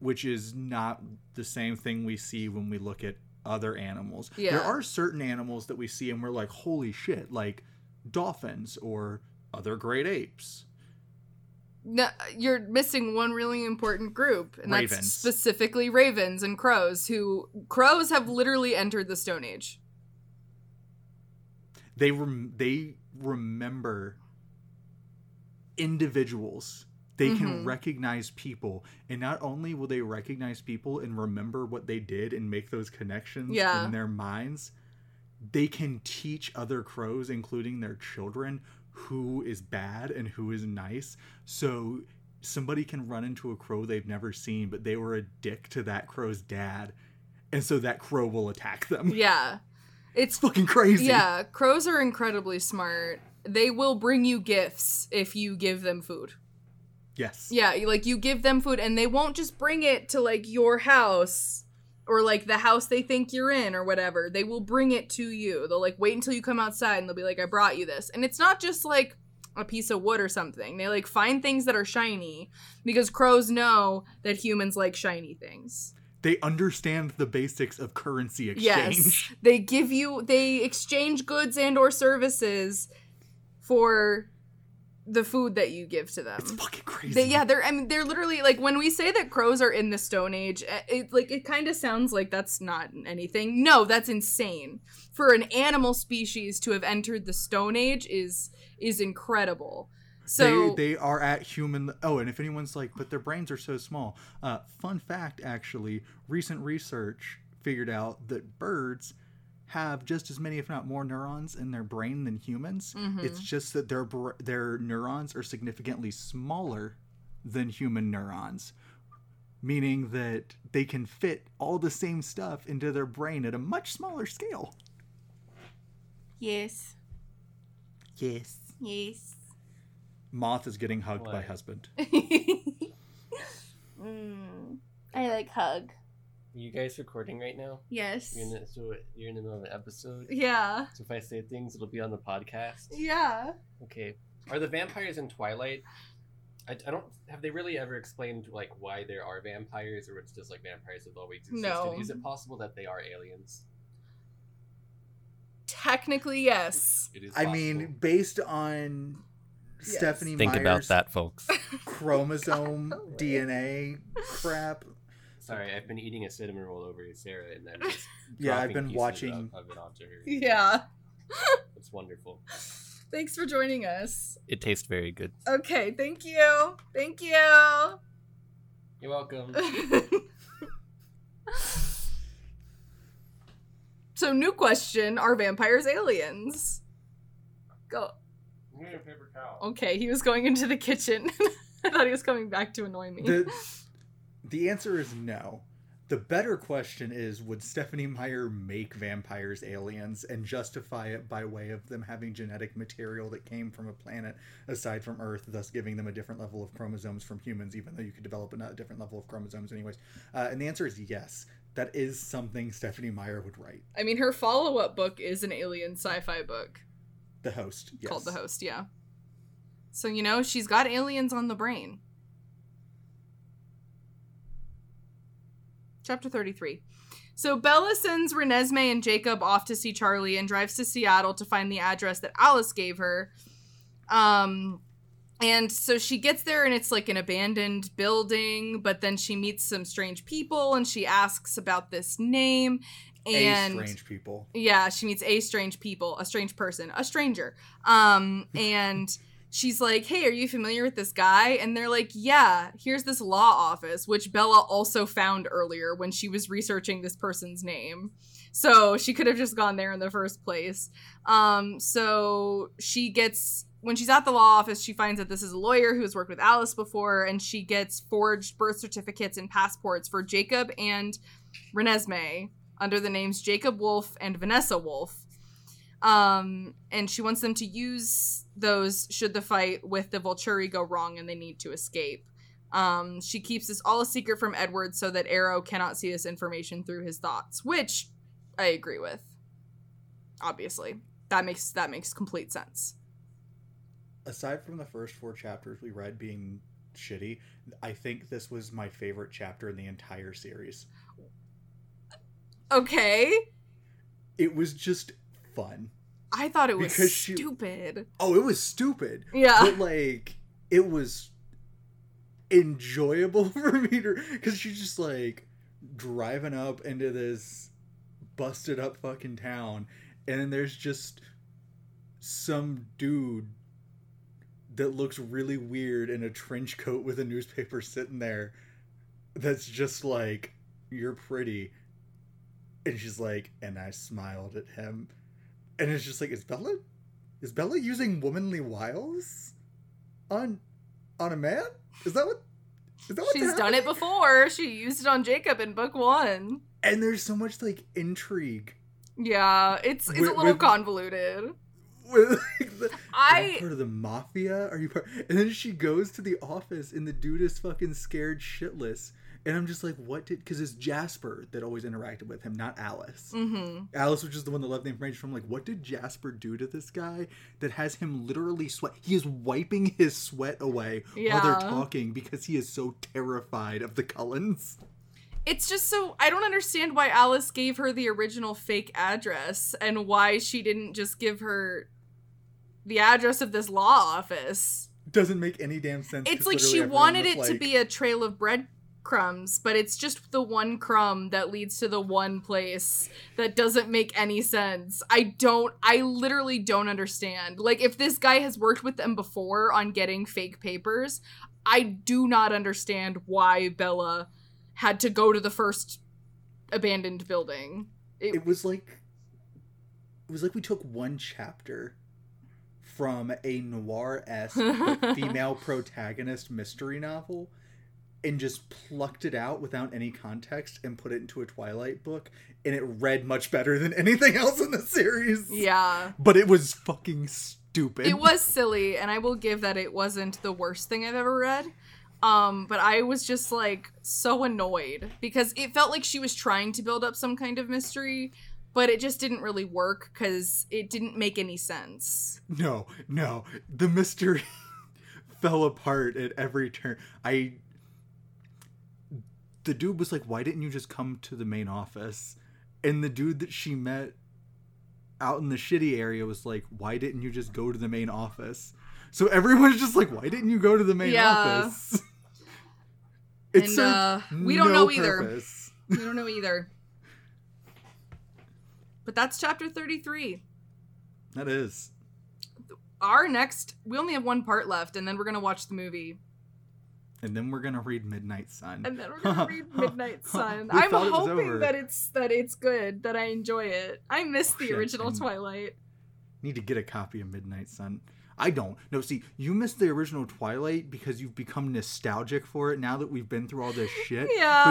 which is not the same thing we see when we look at other animals. Yeah. There are certain animals that we see and we're like, holy shit, like dolphins or other great apes. No, you're missing one really important group, and that's specifically ravens and crows. Who crows have literally entered the Stone Age. They rem- they remember individuals. They can Mhm. recognize people, and not only will they recognize people and remember what they did and make those connections Yeah. in their minds, they can teach other crows, including their children, who is bad and who is nice. So somebody can run into a crow they've never seen, but they were a dick to that crow's dad, and so that crow will attack them. Yeah, It's fucking crazy. yeah. Crows are incredibly smart. They will bring you gifts if you give them food. Yes. Yeah, like you give them food and they won't just bring it to like your house or like the house they think you're in or whatever. They will bring it to you. They'll like wait until you come outside and they'll be like, I brought you this. And it's not just like a piece of wood or something. They like find things that are shiny because crows know that humans like shiny things. They understand the basics of currency exchange. Yes. They give you they exchange goods and or services for the food that you give to them. It's fucking crazy. They, yeah, they're. I mean, they're literally like when we say that crows are in the Stone Age. eh, It like it kind of sounds like that's not anything. No, that's insane. For an animal species to have entered the Stone Age is is incredible. So they, they are at human. Oh, and if anyone's like, but their brains are so small. Uh, fun fact, actually, recent research figured out that birds have just as many, if not more, neurons in their brain than humans. Mhm. It's just that their br- their neurons are significantly smaller than human neurons, meaning that they can fit all the same stuff into their brain at a much smaller scale. Yes. Yes. Yes. Moth is getting hugged by husband. mm, I like hug. Are you guys recording right now? Yes. You're in the, so you're in the middle of an episode. Yeah. So if I say things, it'll be on the podcast. Yeah. Okay. Are the vampires in Twilight? I, I don't have they really ever explained like why there are vampires or it's just like vampires have always existed. No. Is it possible that they are aliens? Technically, yes. It is. I possible. mean, based on Yes. Stephenie think Meyer's about that, folks. chromosome God, no way. DNA crap. Sorry, I've been eating a cinnamon roll over to Sarah, and then Yeah, I've been pieces watching- of, of it onto her. Yeah. It's wonderful. Thanks for joining us. It tastes very good. Okay, thank you. Thank you. You're welcome. so, new question Are vampires aliens? Go. I'm a paper towel. Okay, he was going into the kitchen. I thought he was coming back to annoy me. The the answer is no. The better question is would Stephenie Meyer make vampires aliens and justify it by way of them having genetic material that came from a planet aside from Earth, thus giving them a different level of chromosomes from humans, even though you could develop a different level of chromosomes anyways? Uh, and the answer is yes. That is something Stephenie Meyer would write. I mean, her follow up book is an alien sci fi book The host, yes. called The Host, yeah. So, you know, she's got aliens on the brain. Chapter 33. So Bella sends Renesmee and Jacob off to see Charlie and drives to Seattle to find the address that Alice gave her. Um and so she gets there and it's like an abandoned building, but then she meets some strange people and she asks about this name and a strange people. yeah, she meets a strange people, a strange person, a stranger. Um, and she's like, "Hey, are you familiar with this guy?" And they're like, "Yeah, here's this law office, which Bella also found earlier when she was researching this person's name." So she could have just gone there in the first place. Um, so she gets when she's at the law office, she finds that this is a lawyer who has worked with Alice before, and she gets forged birth certificates and passports for Jacob and Renesmee under the names Jacob Wolfe and Vanessa Wolfe. Um, and she wants them to use those should the fight with the Volturi go wrong and they need to escape. Um, she keeps this all a secret from Edward so that Aro cannot see this information through his thoughts, which I agree with. Obviously, that makes that makes complete sense. aside from the first four chapters we read being shitty, I think this was my favorite chapter in the entire series. Okay, It was just fun. I thought it was Because she- stupid. Oh, it was stupid, Yeah, but like it was enjoyable for me to because she's just like driving up into this busted up fucking town, and then there's just some dude that looks really weird in a trench coat with a newspaper sitting there that's just like you're pretty and she's like and i smiled at him and it's just like is bella is bella using womanly wiles on on a man is that what is that what's she's done it before. She used it on Jacob in book one. and there's so much like intrigue Yeah, it's it's With- a little with- convoluted. with like, the, I part of the mafia? Are you part? And then she goes to the office, and the dude is fucking scared shitless. And I'm just like, what did? Because it's Jasper that always interacted with him, not Alice. mm-hmm. Alice was just the one that left the information from. Like, what did Jasper do to this guy that has him literally sweat? He is wiping his sweat away while they're talking because he is so terrified of the Cullens. It's just so I don't understand why Alice gave her the original fake address and why she didn't just give her the address of this law office. Doesn't make any damn sense. It's like she wanted it to be a trail of breadcrumbs, but it's just the one crumb that leads to the one place that doesn't make any sense. I don't I literally don't understand. Like if this guy has worked with them before on getting fake papers, I do not understand why Bella had to go to the first abandoned building. It, it was like it was like we took one chapter from a noir esque female protagonist mystery novel and just plucked it out without any context and put it into a Twilight book, and it read much better than anything else in the series. Yeah. But it was fucking stupid. It was silly, and I will give that it wasn't the worst thing I've ever read. Um, but I was just like so annoyed because it felt like she was trying to build up some kind of mystery, but it just didn't really work because it didn't make any sense. No, no. The mystery fell apart at every turn. I. The dude was like, why didn't you just come to the main office? And the dude that she met out in the shitty area was like, why didn't you just go to the main office? So everyone's just like, why didn't you go to the main Yeah. office? It And, uh, we don't no know either. purpose. We don't know either. But that's chapter 33. That is. Our next, we only have one part left, and then we're going to watch the movie. And then we're gonna read Midnight Sun. and then we're gonna read Midnight Sun. I'm thought it hoping that it's that it's good, that I enjoy it. I miss Oh, the shit, original and- Twilight. need to get a copy of Midnight Sun. I don't. No, see, you missed the original Twilight because you've become nostalgic for it now that we've been through all this shit. Yeah.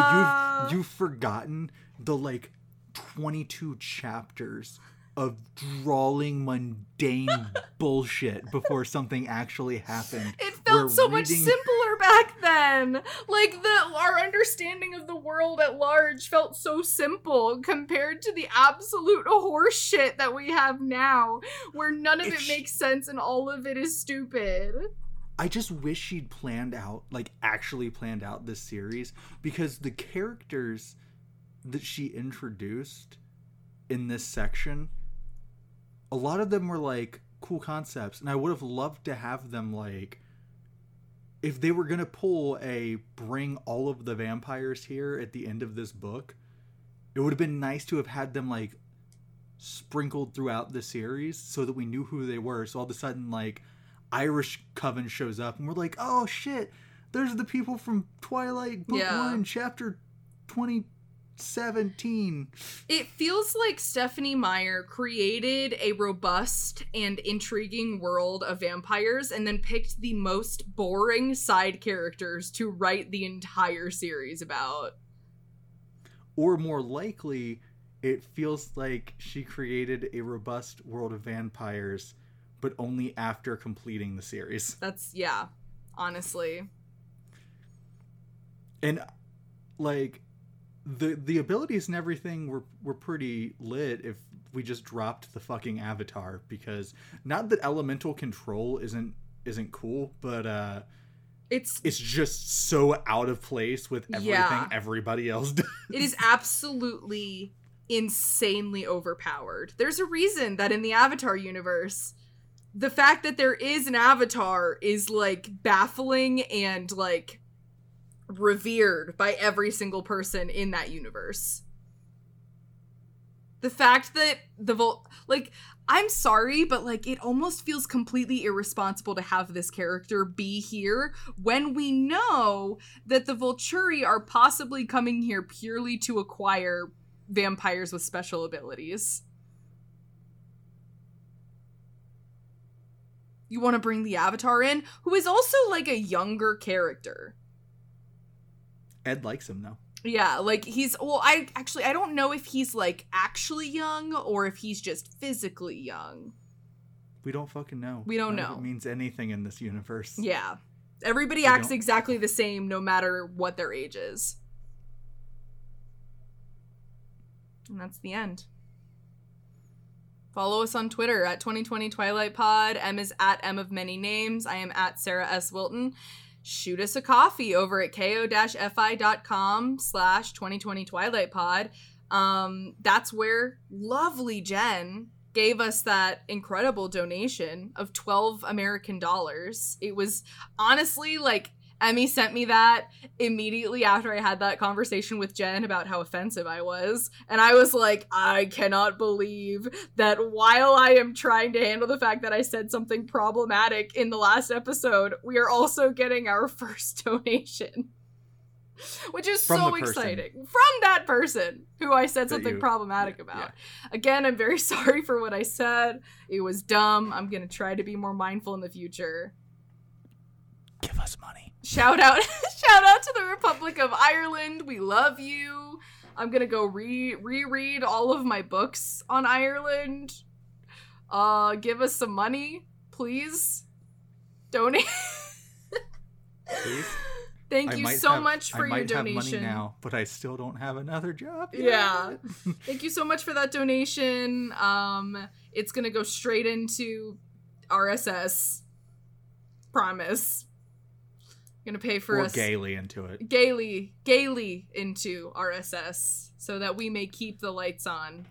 But you've you've forgotten the like 22 chapters of drawling mundane bullshit before something actually happened. It felt We're so much simpler back then. Like the our understanding of the world at large felt so simple compared to the absolute horseshit that we have now, where none of it makes sense and all of it is stupid. I just wish she'd planned out, like actually planned out this series because the characters that she introduced in this section, a lot of them were like cool concepts, and I would have loved to have them like if they were gonna pull a bring all of the vampires here at the end of this book, it would have been nice to have had them like sprinkled throughout the series so that we knew who they were. So all of a sudden, like Irish Coven shows up, and we're like, oh shit, there's the people from Twilight Book Yeah. One, Chapter twenty seventeen. It feels like Stephenie Meyer created a robust and intriguing world of vampires and then picked the most boring side characters to write the entire series about. Or more likely, it feels like she created a robust world of vampires, but only after completing the series. That's, yeah, honestly. and like the the abilities and everything were were pretty lit if we just dropped the fucking avatar because not that elemental control isn't isn't cool but uh It's it's just so out of place with everything Yeah. everybody else does it is absolutely insanely overpowered. There's a reason that in the Avatar universe, the fact that there is an Avatar is like baffling and like revered by every single person in that universe. The fact that the Vol like I'm sorry, but like it almost feels completely irresponsible to have this character be here when we know that the Volturi are possibly coming here purely to acquire vampires with special abilities. You want to bring the Avatar in, who is also like a younger character. Ed likes him though Yeah, like he's well, I actually I don't know if he's like actually young or if he's just physically young. we don't fucking know We don't None know. it means anything in this universe Yeah. Everybody We acts don't- exactly the same no matter what their age is. And that's the end. Follow us on Twitter at 2020 Twilight Pod. M is at M of many names. I am at Sarah S. Wilton. Shoot us a coffee over at ko-fi.com slash 2020 Twilight Pod. Um, that's where lovely Jen gave us that incredible donation of 12 American dollars. It was honestly like Emmy sent me that immediately after I had that conversation with Jen about how offensive I was. And I was like, I cannot believe that while I am trying to handle the fact that I said something problematic in the last episode, we are also getting our first donation. which is From so exciting from that person who I said something you- problematic yeah, about. yeah. Again, I'm very sorry for what I said. It was dumb. I'm gonna try to be more mindful in the future. Give us money. Shout out, shout out to the Republic of Ireland. We love you. I'm gonna go re reread all of my books on Ireland. Uh, give us some money, please. Donate. Please? Thank I you so have- much for I your might have donation. money now, but I still don't have another job. yet. Yeah. Thank you so much for that donation. Um, it's gonna go straight into RSS. Promise. Gonna pay for or us gaily into it. gaily, gaily into RSS so that we may keep the lights on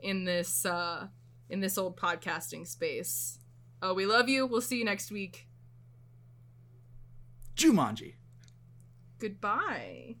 in this uh in this old podcasting space. Oh, we love you. We'll see you next week. Jumanji. Goodbye.